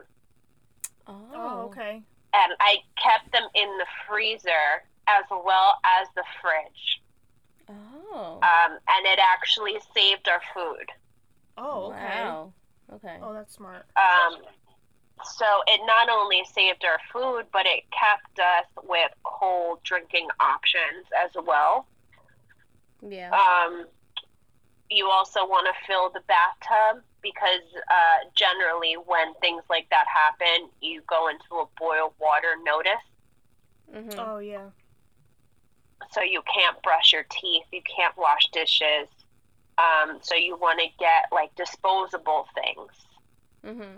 Oh. oh okay and I kept them in the freezer as well as the fridge. Oh. Um, and it actually saved our food. oh okay Wow. Okay. oh that's smart Um, so it not only saved our food, but it kept us with cold drinking options as well. Yeah. Um, you also want to fill the bathtub because uh, generally, when things like that happen, you go into a boil water notice. Mm-hmm. oh yeah So you can't brush your teeth, you can't wash dishes. Um, so you want to get like disposable things. Mm-hmm.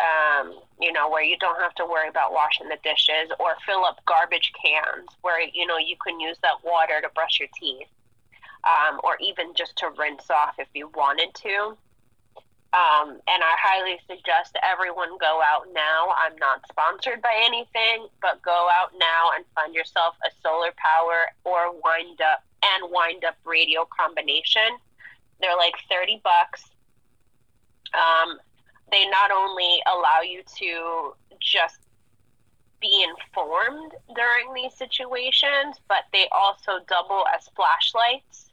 um, you know, where you don't have to worry about washing the dishes or fill up garbage cans where, you know, you can use that water to brush your teeth um, or even just to rinse off if you wanted to. Um, and I highly suggest everyone go out now. I'm not sponsored by anything, but go out now and find yourself a solar power or wind up and wind up radio combination. They're like 30 bucks. Um, they not only allow you to just be informed during these situations, but they also double as flashlights.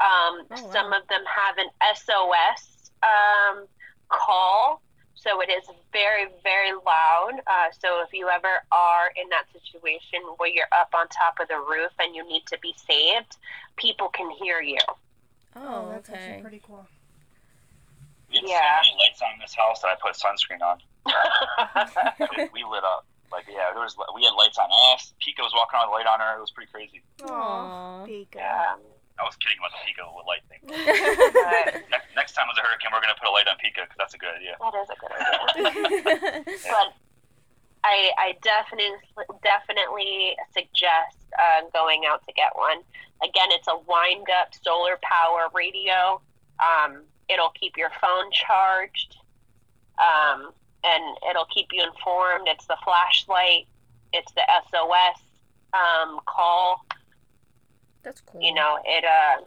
Um, Oh, wow. Some of them have an SOS um, call, so it is very, very loud. Uh, so if you ever are in that situation where you're up on top of the roof and you need to be saved, people can hear you. Oh, that's okay. actually pretty cool We had Yeah. so many lights on this house that I put sunscreen on. we lit up. Like yeah, there was we had lights on us. Pika was walking around with a light on her. It was pretty crazy. Aw. Pika. Um, I was kidding about the Pika with light thing. next, next time with a hurricane, we're gonna put a light on Pika because that's a good idea. that is a good idea. but I, I definitely definitely suggest uh, going out to get one. Again, it's a wind up solar power radio. Um, it'll keep your phone charged, um, and it'll keep you informed. It's the flashlight. It's the SOS um, call. That's cool. You know, it. Uh,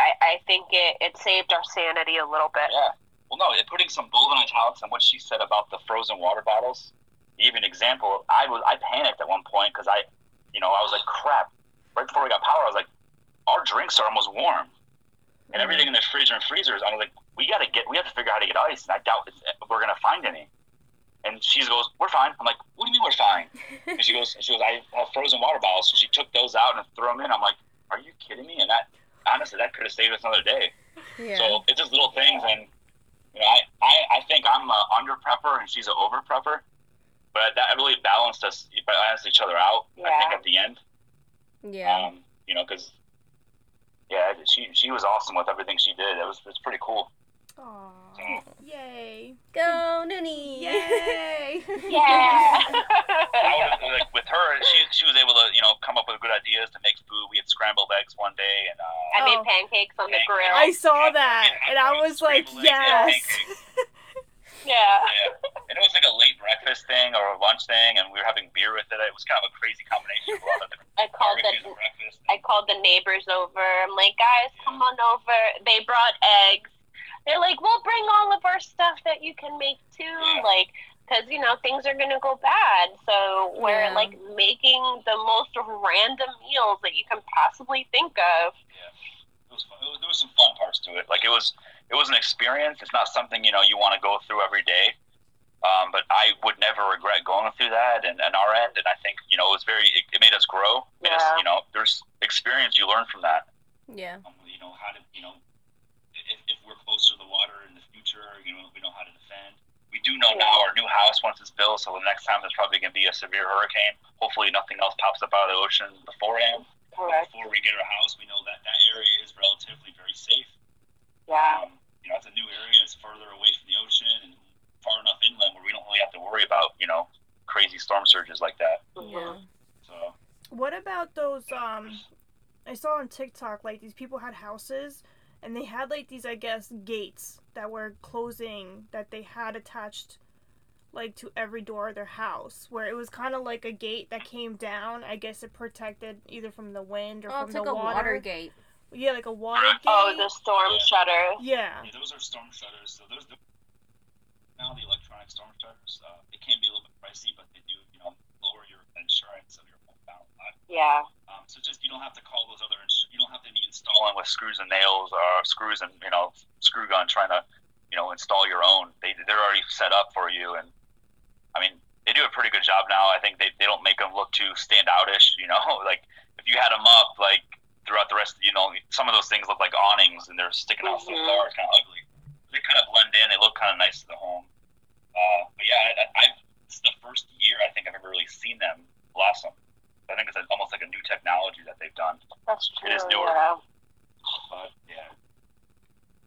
I, I think it, it saved our sanity a little bit. Yeah. Well, no, it putting some bold in italics on what she said about the frozen water bottles. Even example, I was I panicked at one point because I, you know, I was like, crap. Right before we got power, I was like, our drinks are almost warm, and everything in the fridge and freezers. I was like, we gotta get, we have to figure out how to get ice, and I doubt it's, we're gonna find any. And she goes, we're fine. I'm like, what do you mean we're fine? And she goes, she goes, I have frozen water bottles. So she took those out and threw them in. I'm like, are you kidding me? And that, honestly, that could have saved us another day. Yeah. So it's just little things, and you know, I, I, I think I'm a under prepper and she's an over prepper, but that really balanced us, balanced each other out. I think at the end, yeah. um, you know, because yeah, she she was awesome with everything she did. It was it's pretty cool. Aw. So, Yay. Go Noonie. Yay. Yeah. I was, like with her, she she was able to you know come up with good ideas to make food. We had scrambled eggs one day, and uh, I made Oh. pancakes on the grill. I saw that and I was like, Scrambled eggs and yes. yeah. Yeah, and it was like a late breakfast thing or a lunch thing, and we were having beer with it. It was kind of a crazy combination of a lot of different I called the breakfast. I called the neighbors over. I'm like, guys, come on over. They brought eggs. They're like, we'll bring all of our stuff that you can make too. Yeah. Like, because, you know, things are going to go bad. So we're Yeah. like making the most random meals that you can possibly think of. it was, fun. It was there was some fun parts to it. Like it was it was an experience. It's not something you know you want to go through every day. Um, but I would never regret going through that and, and our end. And I think you know it was very it, it made us grow. Made us, Yeah. you know, there's experience you learn from that. Yeah. Um, you know how to you know if, if we're closer to the water in the future, you know we know how to defend. We do know now our new house once it's built, so the next time there's probably going to be a severe hurricane. Hopefully nothing else pops up out of the ocean beforehand. Correct. Before we get our house, we know that that area is relatively very safe. Yeah. Um, you know, it's a new area. It's further away from the ocean and far enough inland where we don't really have to worry about you know crazy storm surges like that. Yeah. So What about those um I saw on TikTok like these people had houses and they had like these I guess gates that were closing that they had attached like to every door of their house where it was kind of like a gate that came down. I guess it protected either from the wind or Oh, from it's like the a water. water gate. Yeah, like a water gate. Oh, the storm Yeah. shutter. Yeah. yeah, those are storm shutters. So those now the electronic storm shutters. Uh, they can be a little bit pricey, but they do you know lower your insurance of your home down a lot. Yeah. Um, so just you don't have to call those other. Ins- you don't have to be installing with screws and nails or screws and you know screw gun trying to you know install your own. They they're already set up for you, and I mean they do a pretty good job now. I think they, they don't make them look too stand outish. You know, like if you had them up like throughout the rest, of, you know, some of those things look like awnings and they're sticking out so Mhm. far. It's kind of ugly. They kind of blend in. They look kind of nice to the home. Uh, but yeah, I, I, I've, it's the first year I think I've ever really seen them blossom. I think it's almost like a new technology that they've done. That's true. It is newer. Yeah. But yeah,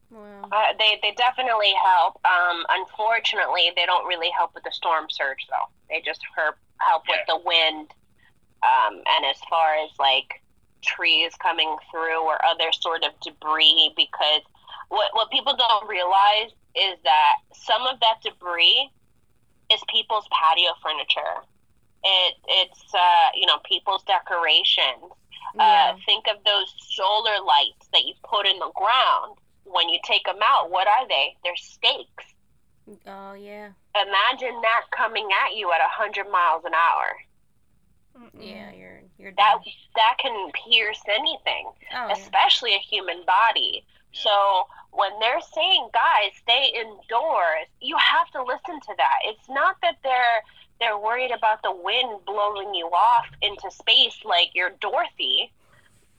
Wow. Uh, they they definitely help. Um, unfortunately, they don't really help with the storm surge, though. They just help help with the wind. Um, and as far as like trees coming through or other sort of debris, because what what people don't realize is that some of that debris is people's patio furniture. It it's uh, you know people's decorations. Yeah. Uh, think of those solar lights that you put in the ground. When you take them out, what are they? They're stakes. Oh yeah. Imagine that coming at you at 100 miles an hour. Yeah. You're you're That done. that can pierce anything, Oh yeah. especially a human body. So when they're saying, "Guys, stay indoors," you have to listen to that. It's not that they're they're worried about the wind blowing you off into space like you're Dorothy.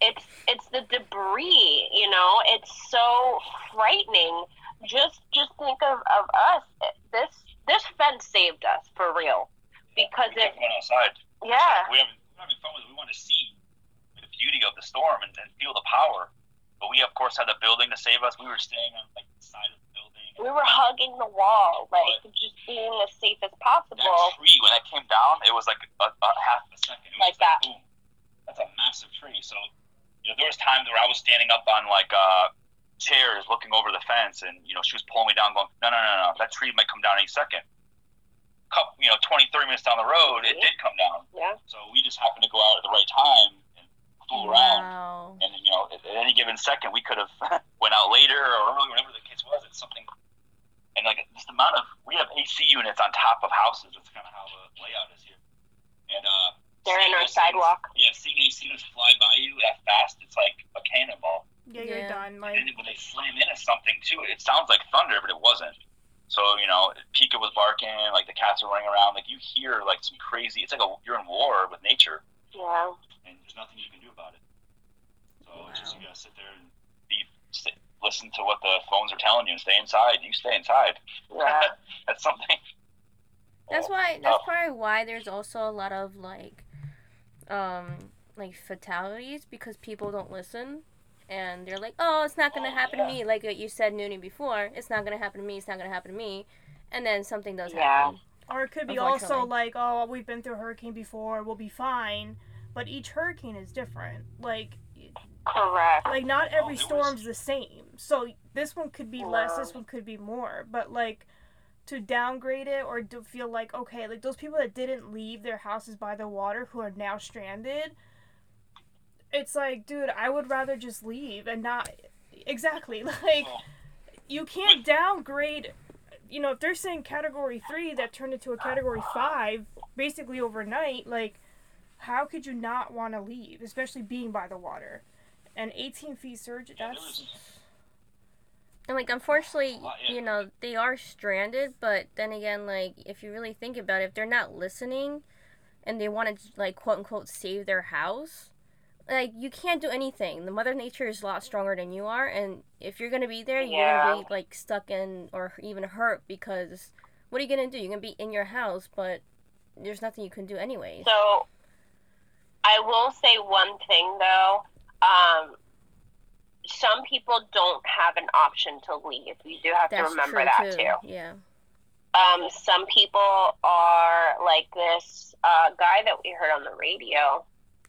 It's it's the debris, you know. It's so frightening. Just just think of, of us. This this fence saved us for real. Because we if kept going outside. yeah, we haven't we're having fun with it. We want to see the beauty of the storm and, and feel the power. But we of course had the building to save us. We were staying on like the side of. We were hugging the wall, like just being as safe as possible. that tree when it came down, it was like a, a half a second. It was Like that. Boom. That's a massive tree. So you know, there was times where I was standing up on like uh, chairs, looking over the fence, and you know, she was pulling me down, going, "No, no, no, no, that tree might come down any second. Couple, you know, 20, 30 minutes down the road, it did come down. Yeah. So we just happened to go out at the right time and fool around. Wow. And you know, at, at any given second, we could have went out later or early, whatever the case was. It's something, and like just the amount of we have AC units on top of houses. That's kind of how the layout is here. And uh, They're in our those things- sidewalk. Yeah, seeing AC units fly by you that fast, it's like a cannonball. Yeah, you're Yeah. done. Like then when they slam into something too, it sounds like thunder, but it wasn't. So you know, Pika was barking, like the cats were running around. Like you hear like some crazy. It's like a you're in war with nature, Yeah. and there's nothing you can do about it. So it's just you gotta sit there and be sit, listen to what the phones are telling you and stay inside. You stay inside. Yeah. That's something. That's Oh, why. That's tough. probably why there's also a lot of like, um, like fatalities because people don't listen, and they're like, "Oh, it's not gonna Oh, happen yeah. to me." Like you said, Noonie before, it's not gonna happen to me. It's not gonna happen to me, and then something does Yeah. happen. Or it could be also like, oh, we've been through a hurricane before, we'll be fine. But each hurricane is different. Like, Correct. like not Oh, every there storm's the same. So this one could be less, this one could be more. But like, to downgrade it or to feel like okay, like those people that didn't leave their houses by the water who are now stranded. It's like, dude, I would rather just leave and not. Exactly, like Well, you can't downgrade you know if they're saying category 3 that turned into a category 5 basically overnight like how could you not want to leave especially being by the water and 18 feet surge Yeah, that's And like, unfortunately, you know, they are stranded. But then again, like, if you really think about it, if they're not listening, and they want to like quote unquote save their house, like you can't do anything. The Mother Nature is a lot stronger than you are, and if you're gonna be there, you're gonna be like stuck in or even hurt because what are you gonna do? You're gonna be in your house, but there's nothing you can do anyways. So, I will say one thing though. Um, some people don't have an option to leave. You do have to remember that too. too. Yeah. Um, some people are like this uh, guy that we heard on the radio.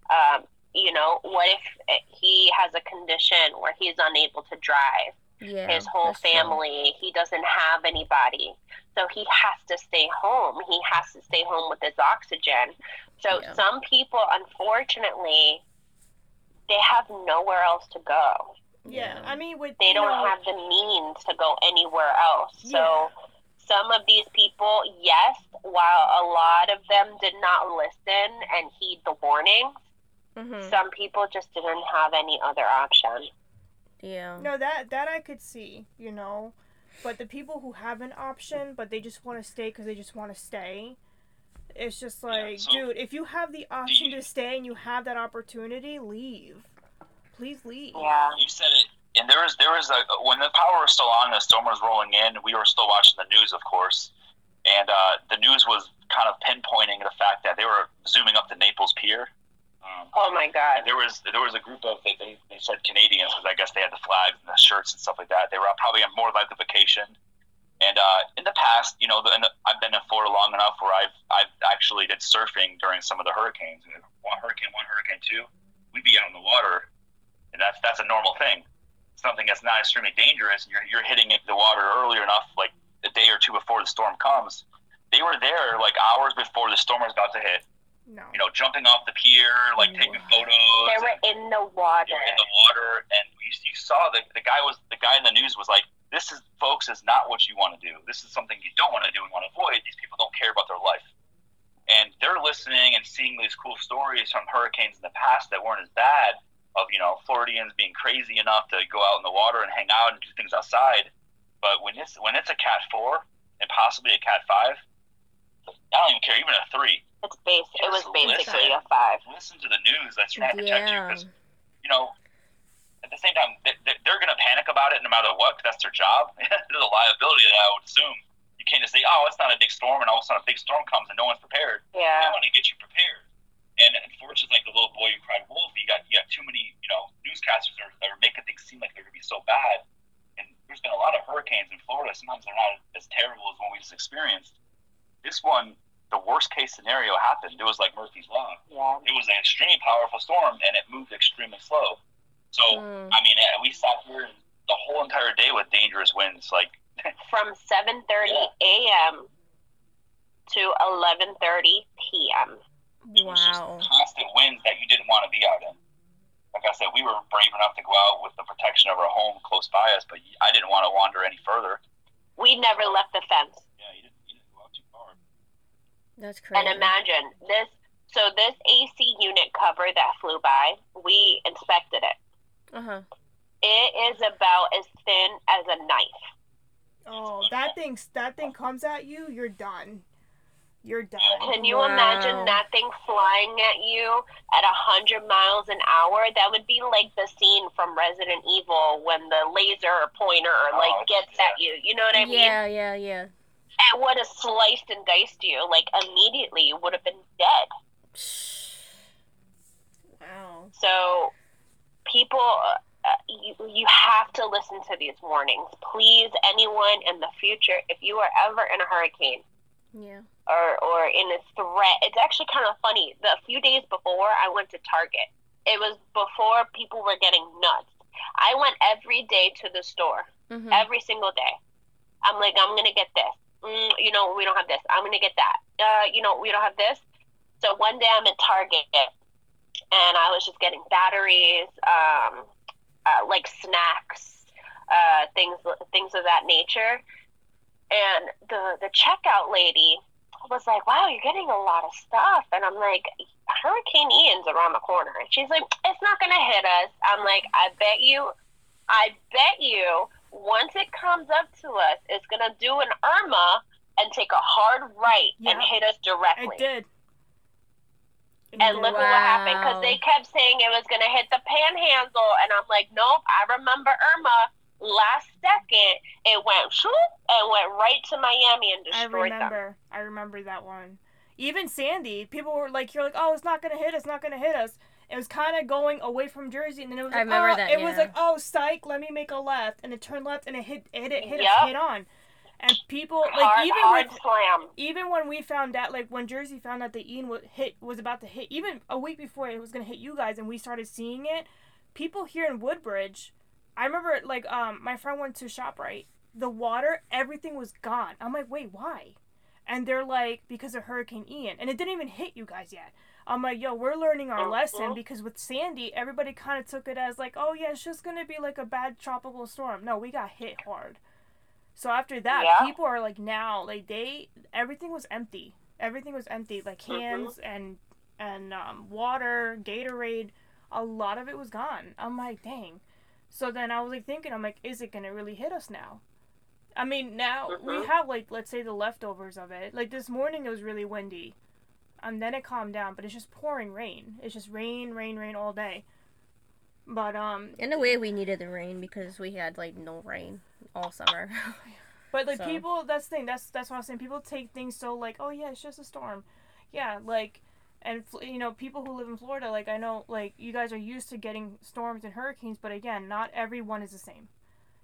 Um, you know, what if he has a condition where he's unable to drive? Yeah. his whole that's true. family. He doesn't have anybody. So he has to stay home. He has to stay home with his oxygen. So Yeah. some people, unfortunately, they have nowhere else to go. yeah i mean with They don't know, have the means to go anywhere else. So some of these people, yes, while a lot of them did not listen and heed the warnings, Mhm. some people just didn't have any other option. Yeah. no that that i could see you know but the people who have an option but they just want to stay because they just want to stay it's just like so- dude if you have the option to stay and you have that opportunity leave please leave Yeah. You said it, and there was there was a when the power was still on, and the storm was rolling in. We were still watching the news, of course, and uh, the news was kind of pinpointing the fact that they were zooming up to Naples Pier. Um, Oh my God. and there was there was a group of they, they, they said Canadians because I guess they had the flags and the shirts and stuff like that. They were probably on more like a vacation. And uh, in the past, you know, the, I've been in Florida long enough where I've I've actually did surfing during some of the hurricanes. One hurricane, one hurricane two, we'd be out in the water, and that's that's a normal thing. Something that's not extremely dangerous, and you're you're hitting the water earlier enough, like a day or two before the storm comes. They were there like hours before the storm was about to hit. no You know, jumping off the pier, like taking Wow. photos. They were in the water. they were in the water, and you, you saw the the guy was the guy in the news was like, "This is, folks, is not what you want to do. This is something you don't want to do and want to avoid. These people don't care about their life." And they're listening and seeing these cool stories from hurricanes in the past that weren't as bad of you know Floridians being crazy enough to go out in the water and hang out and do things outside. But when it's when it's a Cat four and possibly a Cat five, I don't even care, even a three. It's base. It was basically listen. a five. Listen to the news that's trying to protect you because you know, at the same time, they- they- they're going to panic about it no matter what 'cause that's their job. There's a liability that I would assume. You can't just say, oh, it's not a big storm, and all of a sudden a big storm comes and no one's prepared. Yeah. They want to get you prepared. And unfortunately, like the little boy who cried wolf, you got you got too many, you know, newscasters that are, that are making things seem like they're going to be so bad. And there's been a lot of hurricanes in Florida. Sometimes they're not as terrible as one we just experienced. This one, the worst case scenario happened. It was like Murphy's Law Yeah. it was an extremely powerful storm and it moved extremely slow. So Mm. I mean, uh, we sat here the whole entire day with dangerous winds. Like From 7:30 a.m. to 11:30 p.m. it was just constant winds that you didn't want to be out in. Like I said, we were brave enough to go out with the protection of our home close by us, but I didn't want to wander any further. We never left the fence. Yeah, you didn't, you didn't go out too far. That's crazy. And imagine this. So this AC unit cover that flew by, we inspected it. Uh huh. It is about as thin as a knife. Oh, that thing that thing comes at you, you're done. You're done. Can you Wow. imagine that thing flying at you at a hundred miles an hour? That would be like the scene from Resident Evil when the laser pointer like Oh, gets at you. You know what I mean? yeah, yeah, yeah. It would have sliced and diced you like immediately. You would have been dead. Wow. So, people, uh, you, you have to listen to these warnings. Please, anyone in the future, if you are ever in a hurricane Yeah. or, or in a threat, it's actually kind of funny. The few days before, I went to Target. It was before people were getting nuts. I went every day to the store, hmm every single day. I'm like, I'm going to get this. Mm, you know, we don't have this. I'm going to get that. Uh, you know, we don't have this. So one day I'm at Target and I was just getting batteries, um, uh, like snacks, uh, things things of that nature. And the the checkout lady was like, "Wow, you're getting a lot of stuff." And I'm like, "Hurricane Ian's around the corner." And she's like, "It's not gonna hit us." I'm like, "I bet you, I bet you, once it comes up to us, it's gonna do an Irma." And take a hard right and hit us directly. It did. It And did. look at what happened because they kept saying it was going to hit the panhandle, and I'm like, nope. I remember Irma. Last second, it went shoop and went right to Miami and I destroyed them. remember. I remember that one. Even Sandy, people were like, "You're like, oh, it's not gonna hit us, not gonna hit us." It was kind of going away from Jersey, and then it was I like, remember oh, that, it was like, oh, psych, let me make a left, and it turned left, and it hit, it hit, it hit, Yep. us hit on, and people like hard, even hard with slam. even when we found out, like when Jersey found out that Ian was hit was about to hit, even a week before it was gonna hit you guys, and we started seeing it. People here in Woodbridge, I remember like um my friend went to Shoprite. The water, everything was gone. I'm like, wait, why? And they're like, because of Hurricane Ian, and it didn't even hit you guys yet. I'm like, yo, we're learning our lesson Mhm. because with Sandy, everybody kind of took it as like, oh yeah, it's just gonna be like a bad tropical storm. No, we got hit hard. So after that, Yeah. people are like now, like they, everything was empty. Everything was empty, like cans and and um, water, Gatorade. A lot of it was gone. I'm like, dang. So then I was like thinking, I'm like, is it gonna really hit us now? I mean, now we Mhm. have like let's say the leftovers of it. Like this morning, it was really windy, and then it calmed down. But it's just pouring rain. It's just rain, rain, rain all day. But um, In a way, we needed the rain because we had like no rain all summer. But like So- people, that's the thing. That's that's what I'm saying. People take things so like, oh yeah, it's just a storm. Yeah, like, and you know, people who live in Florida, like I know, like you guys are used to getting storms and hurricanes, but again, not everyone is the same.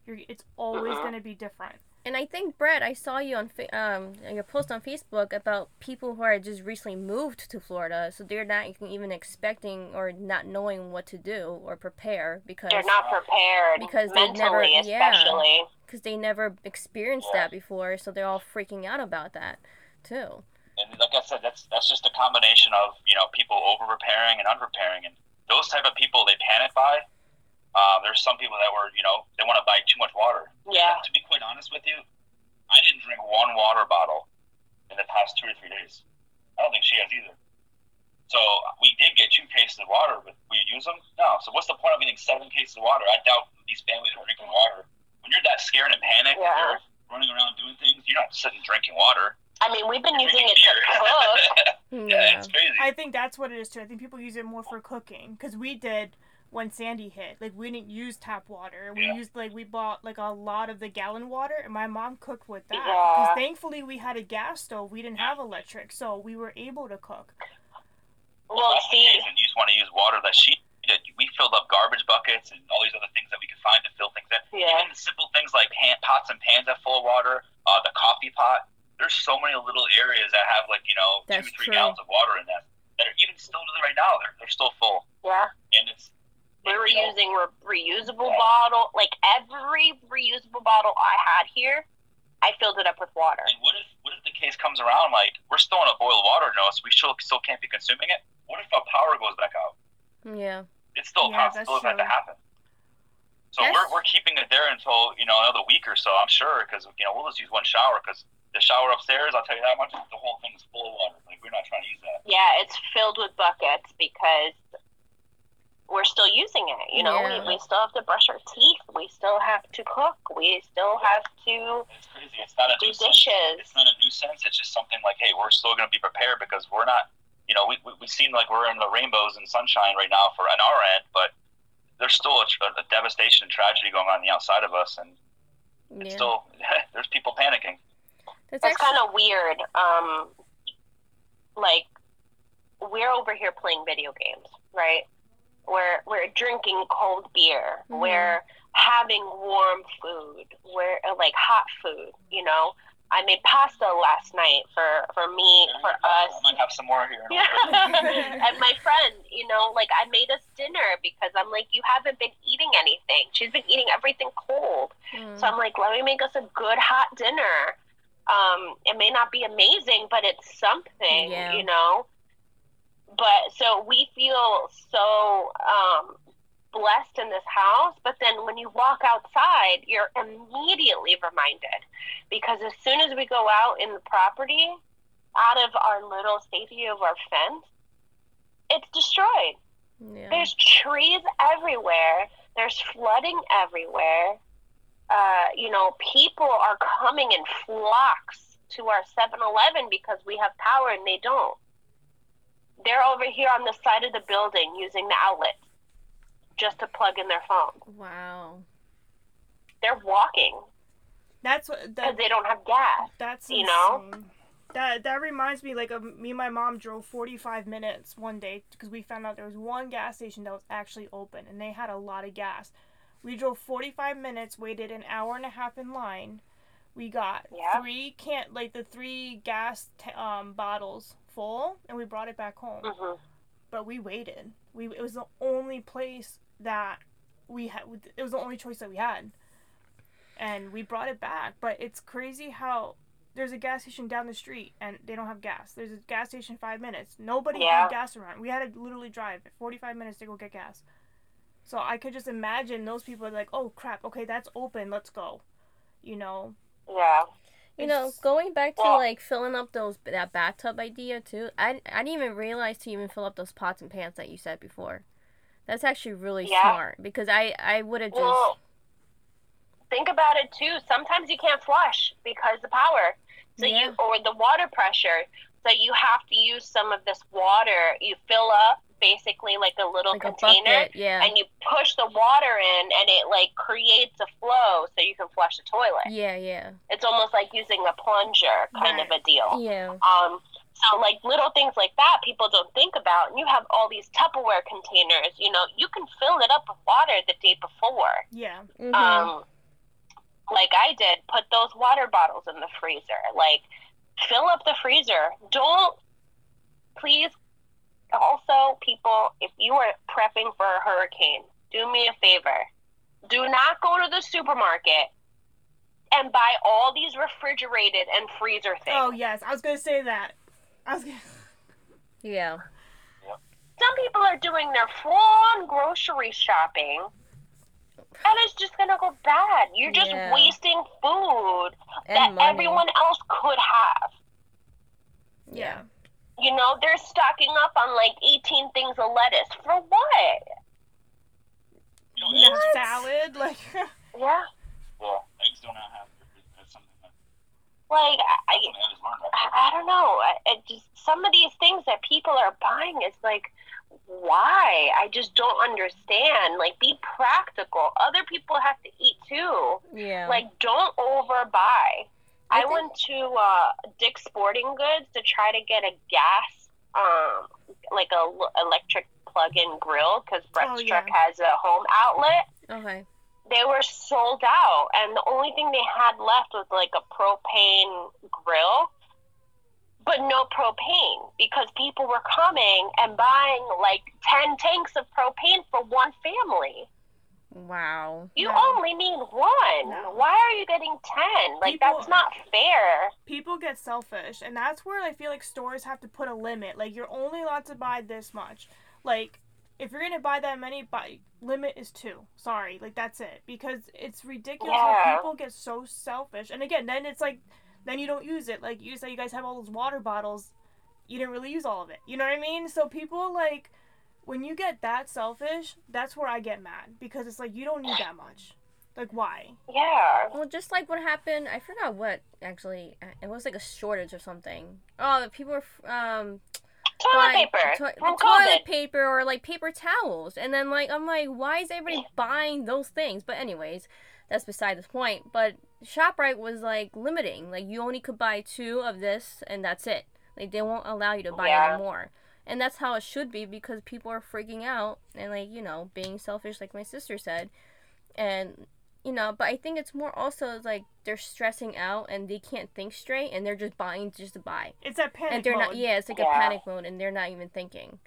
You're, it's always Mhm. gonna be different. And I think Brett, I saw you on um your post on Facebook about people who are just recently moved to Florida, so they're not even expecting or not knowing what to do or prepare because They're not prepared Because they mentally, never- yeah. especially. because they never experienced Yeah. that before, so they're all freaking out about that too. And like I said, that's that's just a combination of you know people over preparing and under preparing, and those type of people they panic buy. Um, there's some people that were you know they want to buy too much water. Yeah. To be quite honest with you, I didn't drink one water bottle in the past two or three days. I don't think she has either. So we did get two cases of water, but we use them? No. So what's the point of getting seven cases of water? I doubt these families are drinking water. When you're that scared and panicked, Yeah. you're running around doing things. You're not sitting drinking water. I mean, we've been You're using it drinking to beer. cook. yeah, Yeah. it's crazy. I think that's what it is too. I think people use it more for cooking because we did when Sandy hit. Like we didn't use tap water. We Yeah. used like we bought like a lot of the gallon water, and my mom cooked with that. Yeah. Because thankfully we had a gas stove. We didn't have electric, so we were able to cook. Well, That's see, and you just want to use water that she did. We filled up garbage buckets and all these other things that we could find to fill things in. Yeah. Even simple things like pan, pots and pans that full of water, uh, the coffee pot. There's so many little areas that have like you know That's two, three true. gallons of water in them that are even still to the right now. They're they're still full, yeah. and it's We were using re- reusable bottle. Like every reusable bottle I had here, I filled it up with water. And what if what if the case comes around like we're still in a boil water notice, we still still can't be consuming it? What if our power goes back out? Yeah. It's still Yeah, a that's for that to happen. So Yes. we're, we're keeping it there until you know another week or so. I'm sure because you know we'll just use one shower because the shower upstairs. I'll tell you that much. The whole thing is full of water. Like we're not trying to use that. Yeah, it's filled with buckets because we're still using it. You know, Yeah. we, we still have to brush our teeth. We still have to cook. We still have to It's crazy. It's not a do nuisance. dishes. It's not a nuisance. It's just something like, hey, we're still going to be prepared because we're not. You know, we, we, we seem like we're in the rainbows and sunshine right now for on our end, but there's still a, tr- a devastation and tragedy going on, on the outside of us, and it's Yeah. still there's people panicking. That's That's actually kind of weird. Um, like we're over here playing video games, right? We're we're drinking cold beer. Mhm. We're having warm food. We're uh, like hot food. You know, I made pasta last night for for me for us. I might have some more here. Yeah. and my friend, you know, like I made us dinner because I'm like, you haven't been eating anything. She's been eating everything cold. Mm. So I'm like, let me make us a good hot dinner. Um, it may not be amazing, but it's something, Yeah. you know. But so we feel so um, blessed in this house, but then when you walk outside, you're immediately reminded because as soon as we go out in the property, out of our little safety of our fence, it's destroyed. yeah. There's trees everywhere. There's flooding everywhere. Uh, you know, people are coming in flocks to our 7 Eleven because we have power and they don't. They're over here on the side of the building using the outlet just to plug in their phone. Wow. They're walking That's what because that, they don't have gas. that's you know? That that reminds me like of me and my mom drove 45 minutes one day because we found out there was one gas station that was actually open and they had a lot of gas. We drove 45 minutes, waited an hour and a half in line. We got Yeah. three can't like the three gas t- um, bottles full and we brought it back home. hmm But we waited. We it was the only place that we had. It was the only choice that we had, and we brought it back. But it's crazy how there's a gas station down the street and they don't have gas. There's a gas station five minutes. Nobody Yeah. had gas around. We had to literally drive 45 minutes to go get gas. So I could just imagine those people are like, "Oh crap! Okay, that's open. Let's go." You know. Yeah. You know, going back to like filling up those that bathtub idea too. I I didn't even realize to even fill up those pots and pans that you said before. That's actually really Yeah. smart because I I would have just Well, think about it too. Sometimes you can't flush because the power, so Yeah. you or the water pressure. So you have to use some of this water. You fill up basically like a little like a container, bucket. Yeah. and you push the water in, and it like creates a flow so you can flush the toilet. yeah, yeah, It's almost like using a plunger kind of a deal. yeah. Um, so like little things like that, people don't think about. And you have all these Tupperware containers. You know, you can fill it up with water the day before. Yeah. Mhm. Um, like I did, put those water bottles in the freezer. Like, fill up the freezer. Don't, please. Also, people, if you are prepping for a hurricane, do me a favor. Do not go to the supermarket and buy all these refrigerated and freezer things. Oh yes, I was gonna say that. I was gonna. yeah. Some people are doing their full-on grocery shopping, and it's just gonna go bad. You're just Yeah. wasting food that money. everyone else could have. Yeah. You know, they're stocking up on like 18 things of lettuce. For what? You know, Yeah. eggs, Salad like. Yeah. well, eggs don't have to that's something that Like, I, I. I, I don't know. I, I just some of these things that people are buying is like, why? I just don't understand. Like, be practical. Other people have to eat too. Yeah. Like, don't overbuy. I I, think- went to uh, Dick's Sporting Goods to try to get a gas, um, like a l- electric plug-in grill because Brett's Oh, yeah. truck has a home outlet. okay. They were sold out, and the only thing they had left was like a propane grill, but no propane because people were coming and buying like ten tanks of propane for one family. Wow. You No. only need one. No. Why are you getting ten? Like People- that's not fair. people get selfish and that's where i feel like stores have to put a limit like you're only allowed to buy this much like if you're gonna buy that many buy limit is two sorry like that's it because it's ridiculous how people get so selfish and again then it's like then you don't use it like you say you guys have all those water bottles you didn't really use all of it you know what i mean so people like when you get that selfish, that's where I get mad because it's like you don't need that much. Like why? Yeah. Well, just like what happened, I forgot what actually. uh, It was like a shortage or something. Oh, the people were um Toilet paper. to- From toilet COVID. paper or like paper towels, and then like I'm like, why is everybody buying those things? But anyways, that's beside the point. But Shoprite was like limiting, like you only could buy two of this, and that's it. Like they won't allow you to buy Yeah. any more. And that's how it should be because people are freaking out and like you know being selfish, like my sister said, and you know. But I think it's more also like they're stressing out and they can't think straight, and they're just buying just to buy It's a panic and they're mode. not yeah it's like a panic mode and they're not even thinking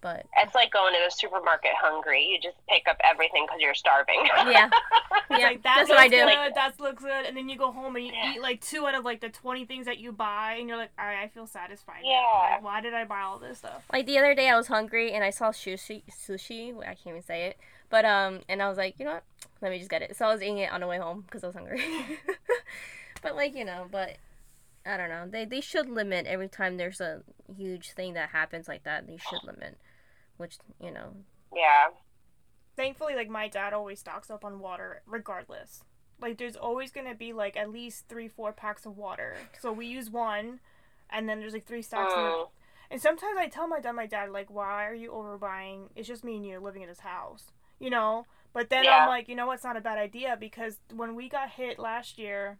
but It's like going to the supermarket hungry. You just pick up everything because you're starving. yeah yeah like that that's what i do good, that looks good, and then you go home and you Yeah. eat like two out of like the twenty things that you buy, and you're like, all right, I feel satisfied. Yeah. Like, why did I buy all this stuff? like the other day i was hungry and i saw sushi sushi i can't even say it but um and i was like you know what let me just get it so i was eating it on the way home because i was hungry but like you know but i don't know they, they should limit every time there's a huge thing that happens like that they should limit which you know yeah. Thankfully, like my dad always stocks up on water regardless. Like there's always gonna be like at least three, four packs of water. So we use one, and then there's like three stocks. in the- Mm. And sometimes I tell my dad, my dad, like, why are you overbuying? It's just me and you living in this house, you know. But then Yeah. I'm like, you know, what's not a bad idea because when we got hit last year,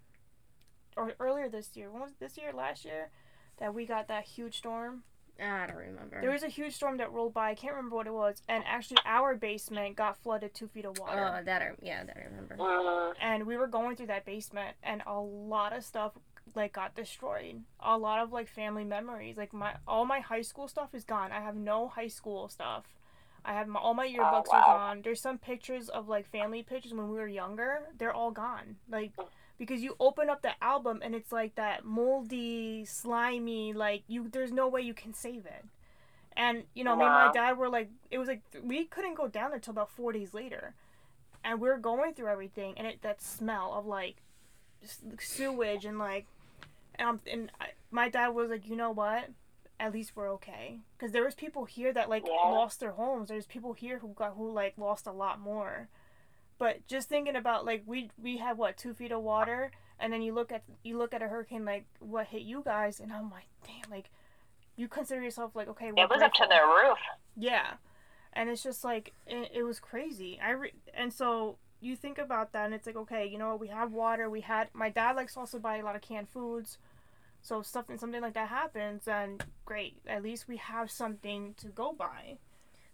or earlier this year, when was this year? Last year, that we got that huge storm. I don't remember. There was a huge storm that rolled by. I can't remember what it was, and actually our basement got flooded two feet of water. oh that I, yeah that i remember. Mm. and we were going through that basement and a lot of stuff like got destroyed. A lot of like family memories. Like my all my high school stuff is gone. I have no high school stuff. I have my, all my yearbooks wow. are gone. There's some pictures of like family pictures when we were younger. They're all gone. Like because you open up the album and it's like that moldy slimy like you there's no way you can save it. And you know me and my dad were like it was like we couldn't go down there until about four days later. And we are going through everything and it that smell of like sewage and like and, I'm, and I, my dad was like you know what? At least we're okay. Because there was people here that like Yeah. lost their homes. There's people here who got who like lost a lot more but just thinking about like we we had what two feet of water and then you look at you look at a hurricane like what hit you guys and i'm like damn like you consider yourself like okay we're It was up to grateful. the roof. Yeah, and it's just like it, it was crazy. I re- and so you think about that, and it's like okay, you know, we have water. We had my dad likes to also buy a lot of canned foods, so if something something like that happens, then great. At least we have something to go by.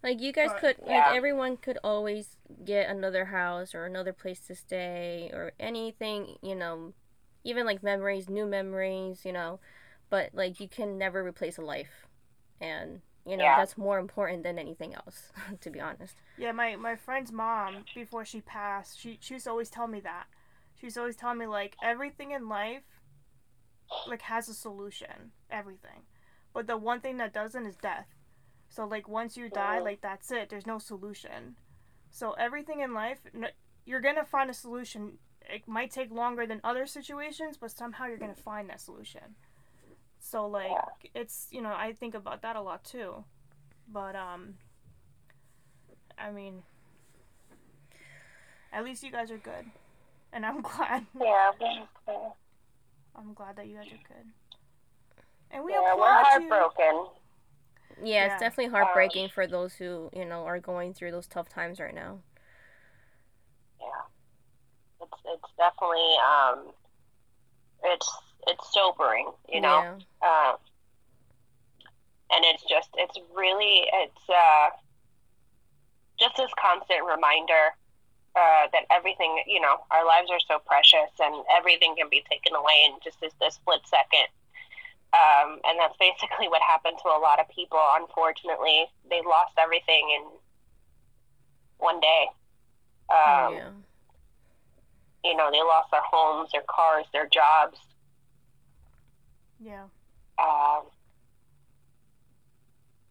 Like you guys But- could, Yeah. like everyone could always get another house or another place to stay or anything, you know, even like memories, new memories, you know, but like you can never replace a life, and you know Yeah. that's more important than anything else, to be honest. Yeah, my my friend's mom before she passed, she she used to always tell me that. She to always telling me like everything in life, like has a solution. Everything, but the one thing that doesn't is death. So like once you die, Mhm. like that's it. There's no solution. So everything in life, you're gonna find a solution. It might take longer than other situations, but somehow you're gonna find that solution. So like it's you know I think about that a lot too, but um. I mean, at least you guys are good, and I'm glad. Yeah. I'm glad that you guys are good. And we Yeah, we're applaud you. Yeah, Yeah. it's definitely heartbreaking for those who you know are going through those tough times right now. Yeah. It's it's definitely um it's it's sobering, you know. Yeah. Um and it's just it's really it's uh just this constant reminder uh, that everything you know our lives are so precious and everything can be taken away in just this, this split second um, and that's basically what happened to a lot of people unfortunately they lost everything in one day um, yeah. you know they lost their homes their cars their jobs Yeah. um,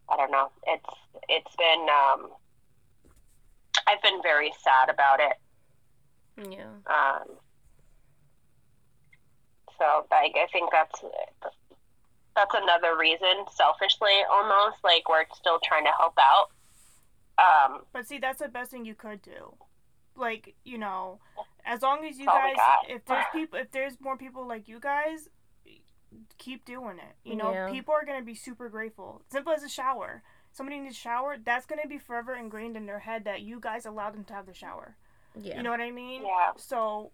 I don't know. It's it's been um, I've been very sad about it. Yeah. Um, so I, I think that's that's another reason, selfishly almost, like we're still trying to help out. Um, But see, that's the best thing you could do. Like, you know, as long as you That's all we guys, if there's people, if there's more people like you guys, keep doing it. You know, Yeah. people are gonna be super grateful. Simple as a shower. Somebody needs a shower. That's gonna be forever ingrained in their head that you guys allowed them to have the shower. Yeah. You know what I mean? Yeah. So,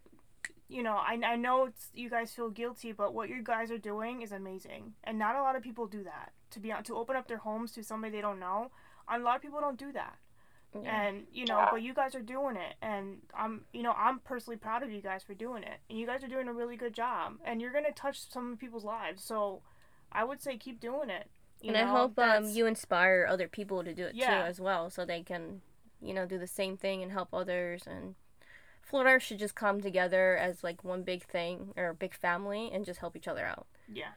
you know, I, I know it's, you guys feel guilty, but what you guys are doing is amazing, and not a lot of people do that. To be on, to open up their homes to somebody they don't know, a lot of people don't do that yeah. and you know Yeah. but you guys are doing it and i'm you know i'm personally proud of you guys for doing it and you guys are doing a really good job and you're gonna touch some people's lives so i would say keep doing it you and I know? hope um, you inspire other people to do it Yeah. too as well, so they can, you know, do the same thing and help others. And Florida should just come together as like one big thing or a big family and just help each other out yeah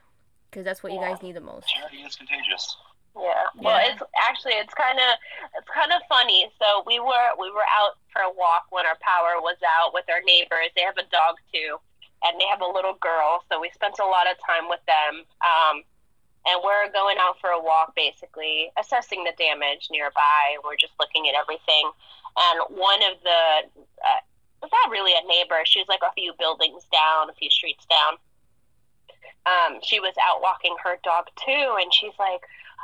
because that's what you guys need the most. Charity is contagious. Yeah. Well, Yeah. it's actually it's kind of it's kind of funny. So we were we were out for a walk when our power was out with our neighbors. They have a dog too, and they have a little girl. So we spent a lot of time with them. Um, and we're going out for a walk, basically assessing the damage nearby. We're just looking at everything. And one of the uh, it's not really a neighbor. She was like a few buildings down, a few streets down. Um, she was out walking her dog too, and she's like,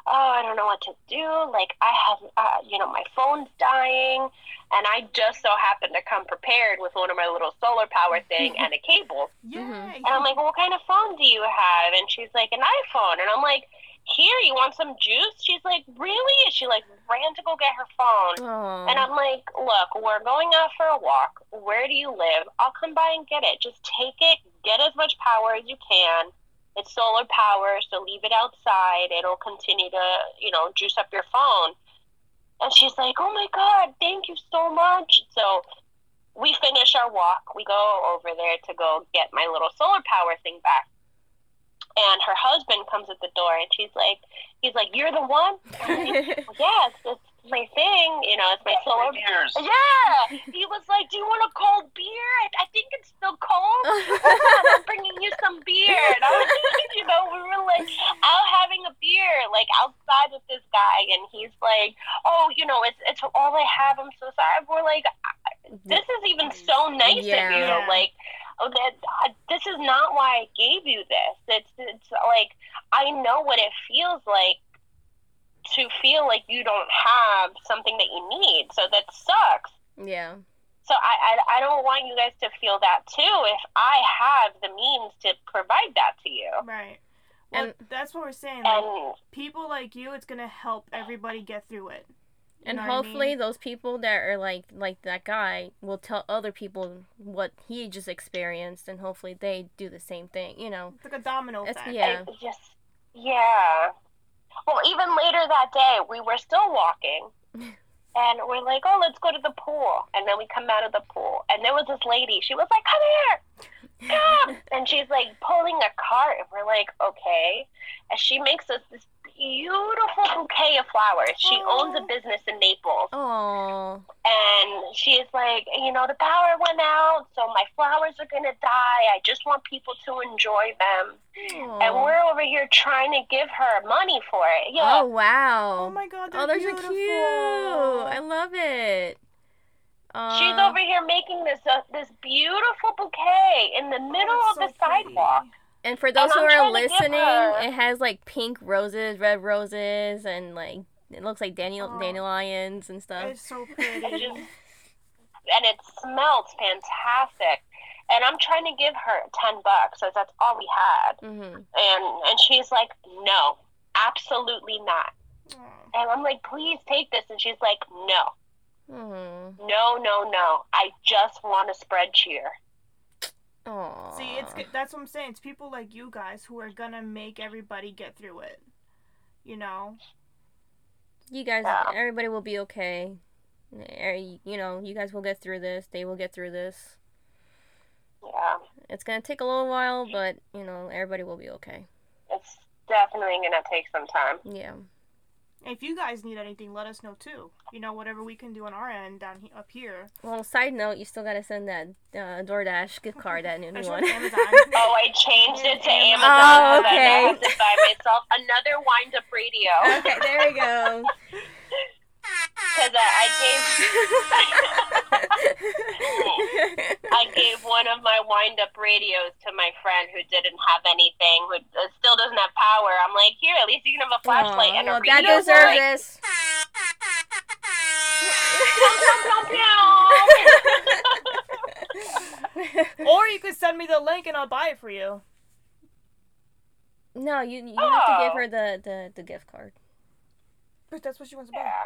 oh, I don't know what to do. Like, I have, uh, you know, my phone's dying. And I just so happened to come prepared with one of my little solar power thing and a cable. yeah. And I'm like, well, what kind of phone do you have? And she's like, an iPhone. And I'm like, here, you want some juice? She's like, really? And she like ran to go get her phone. Oh. And I'm like, look, we're going out for a walk. Where do you live? I'll come by and get it. Just take it, get as much power as you can. It's solar power, so leave it outside. It'll continue to, you know, juice up your phone. And she's like, oh my God, thank you so much. So we finish our walk. We go over there to go get my little solar power thing back. And her husband comes at the door and she's like, he's like, you're the one? yes, it's my thing. You know, it's my solar Years. yeah, he was like, "Do you want a cold beer? I, I think it's still cold. I'm bringing you some beer." And I was, thinking, you know, we were like out having a beer, like outside with this guy, and he's like, "Oh, you know, it's it's all I have. I'm so sorry." We're like, "This is even so nice Yeah. of you. Like, oh, that uh, this is not why I gave you this. It's it's like I know what it feels like." To feel like you don't have something that you need, so that sucks. yeah. So I, I, I don't want you guys to feel that too if I have the means to provide that to you. right well, And- that's what we're saying like, And people like you it's gonna help everybody get through it You And know what I hopefully mean? those people that are like like that guy will tell other people what he just experienced and hopefully they do the same thing, you know. it's like a domino It's- effect yeah. I just, yeah. Well, even later that day, we were still walking. And we're like, oh, let's go to the pool. And then we come out of the pool. And there was this lady. She was like, come here. Come. and she's like pulling a cart. And we're like, okay. And she makes us this beautiful bouquet of flowers. She owns a business in Naples. Oh. and she's like, you know, the power went out, so my flowers are gonna die. I just want people to enjoy them. And we're over here trying to give her money for it. Yeah. Oh wow. oh my god they're Oh, those beautiful. are cute. I love it. Uh, She's over here making this uh, this beautiful bouquet in the middle Oh, of that's the so pretty. And for those who I'm are trying to give listening, it has like pink roses, red roses, and like it looks like Daniel Oh. dandelions and stuff. It's so pretty. just and it smells fantastic. And I'm trying to give her ten bucks, so that's all we had. Mm-hmm. And and she's like, no, absolutely not. Aw. And I'm like, please take this. And she's like, no, Mm-hmm. no, no, no. I just want to spread cheer. Aww. See, it's good- that's what I'm saying. It's people like you guys who are gonna make everybody get through it. You know. you guys. Yeah. Everybody will be okay. Er, You know, you guys will get through this. They will get through this. Yeah, It's gonna take a little while, but you know, everybody will be okay. it's definitely going to take some time. Yeah. And if you guys need anything, let us know too. You know, whatever we can do on our end down he- up here. Well, side note, you still gotta send that uh, DoorDash gift card, that new I one. Oh, I changed it to Oh, Amazon so that I okay. don't have to buy myself another wind up radio. okay, there we go. Because I, I gave I gave one of my wind up radios to my friend who didn't have anything, who uh, still doesn't have power. I'm like, here, at least you can have a flashlight Aw, and a well, radio. that deserves Like, this. or you could send me the link and I'll buy it for you. no, you you have to give Oh. her the, the, the gift card. But that's what she wants to buy. yeah.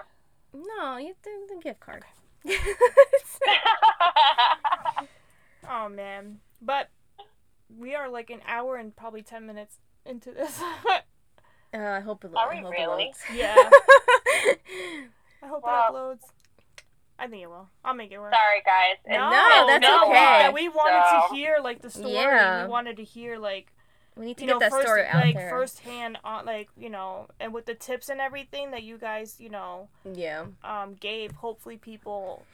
No, you have to the gift card. Oh man. But we are like an hour and probably ten minutes into this. Uh, I hope it. Are I we hope really? It yeah. I hope Well- it uploads. I think it will. I'll make it work. Sorry, guys. No, No, that's no, okay. We wanted So- to hear like the story. Yeah. We wanted to hear like we need to you get know that first story out like there. firsthand on like you know and with the tips and everything that you guys you know Yeah. um gave. Hopefully people,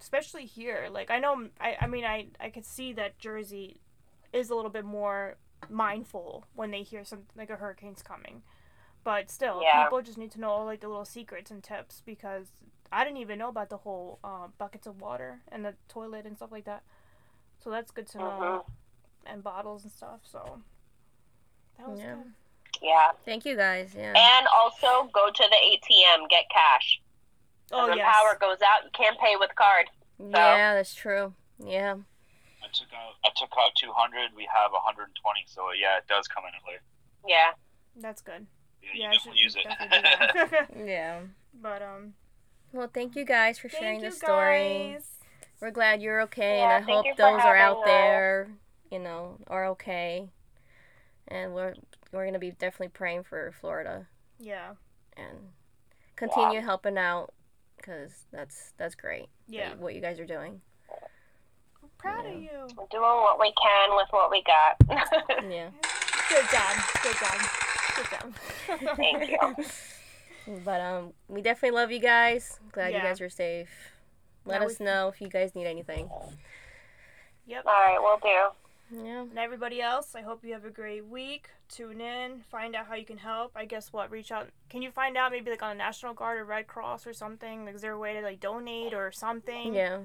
especially here. Like I know I I mean I I could see that Jersey is a little bit more mindful when they hear something like a hurricane's coming. But still, Yeah. people just need to know all like the little secrets and tips because I didn't even know about the whole uh, buckets of water and the toilet and stuff like that. So that's good to know, Mhm. And bottles and stuff. So that was Yeah. good. Yeah. Thank you guys. Yeah. And also go to the ATM, get cash. Oh when yes. power goes out, you can't pay with card. Yeah, that's true. Yeah. I took out I took out 200. We have 120. So yeah, it does come in later. Yeah. That's good. Yeah, Yeah, you definitely use it. definitely. Yeah. but um, Well, thank you guys for thank sharing you the story. guys. We're glad you're okay, Yeah, and I hope those are out us. there, you know, are okay. And we're we're gonna be definitely praying for Florida Yeah. and continue helping out because that's that's great. Yeah. you- what you guys are doing. I'm proud Yeah. of you. We're doing what we can with what we got. Yeah. Good job. Good job. Good job. Thank you. But um, we definitely love you guys. Glad you guys are safe. Let Yeah, us we- know if you guys need anything. Yep. All right, we'll do. Yeah. And everybody else, I hope you have a great week. Tune in, find out how you can help. I guess what, reach out. Can you find out maybe like on a National Guard or Red Cross or something? Like, is there a way to like donate or something? Yeah.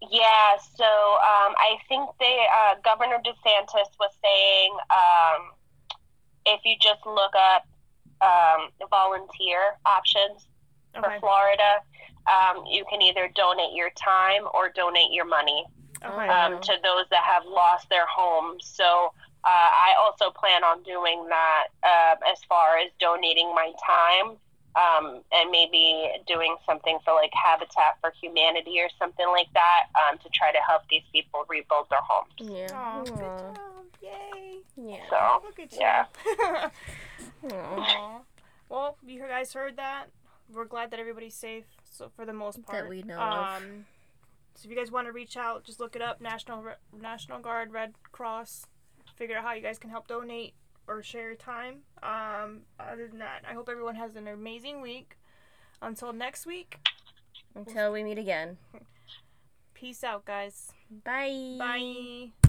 Yeah, so um, I think they uh, Governor DeSantis was saying um, if you just look up um, volunteer options for Florida, um, you can either donate your time or donate your money Okay. Um, to those that have lost their homes. So uh, I also plan on doing that uh, as far as donating my time um, and maybe doing something for like Habitat for Humanity or something like that um, to try to help these people rebuild their homes. Yeah. Aw, good Aw. job. Yay. Yeah. So Look at you. yeah. Aw. Aw. Well, you guys heard that. We're glad that everybody's safe. So for the most part, That we know of. So if you guys want to reach out, just look it up. National Re- National Guard, Red Cross. Figure out how you guys can help donate or share time. Um, other than that, I hope everyone has an amazing week. Until next week, Until we meet again. peace out, guys. Bye. Bye.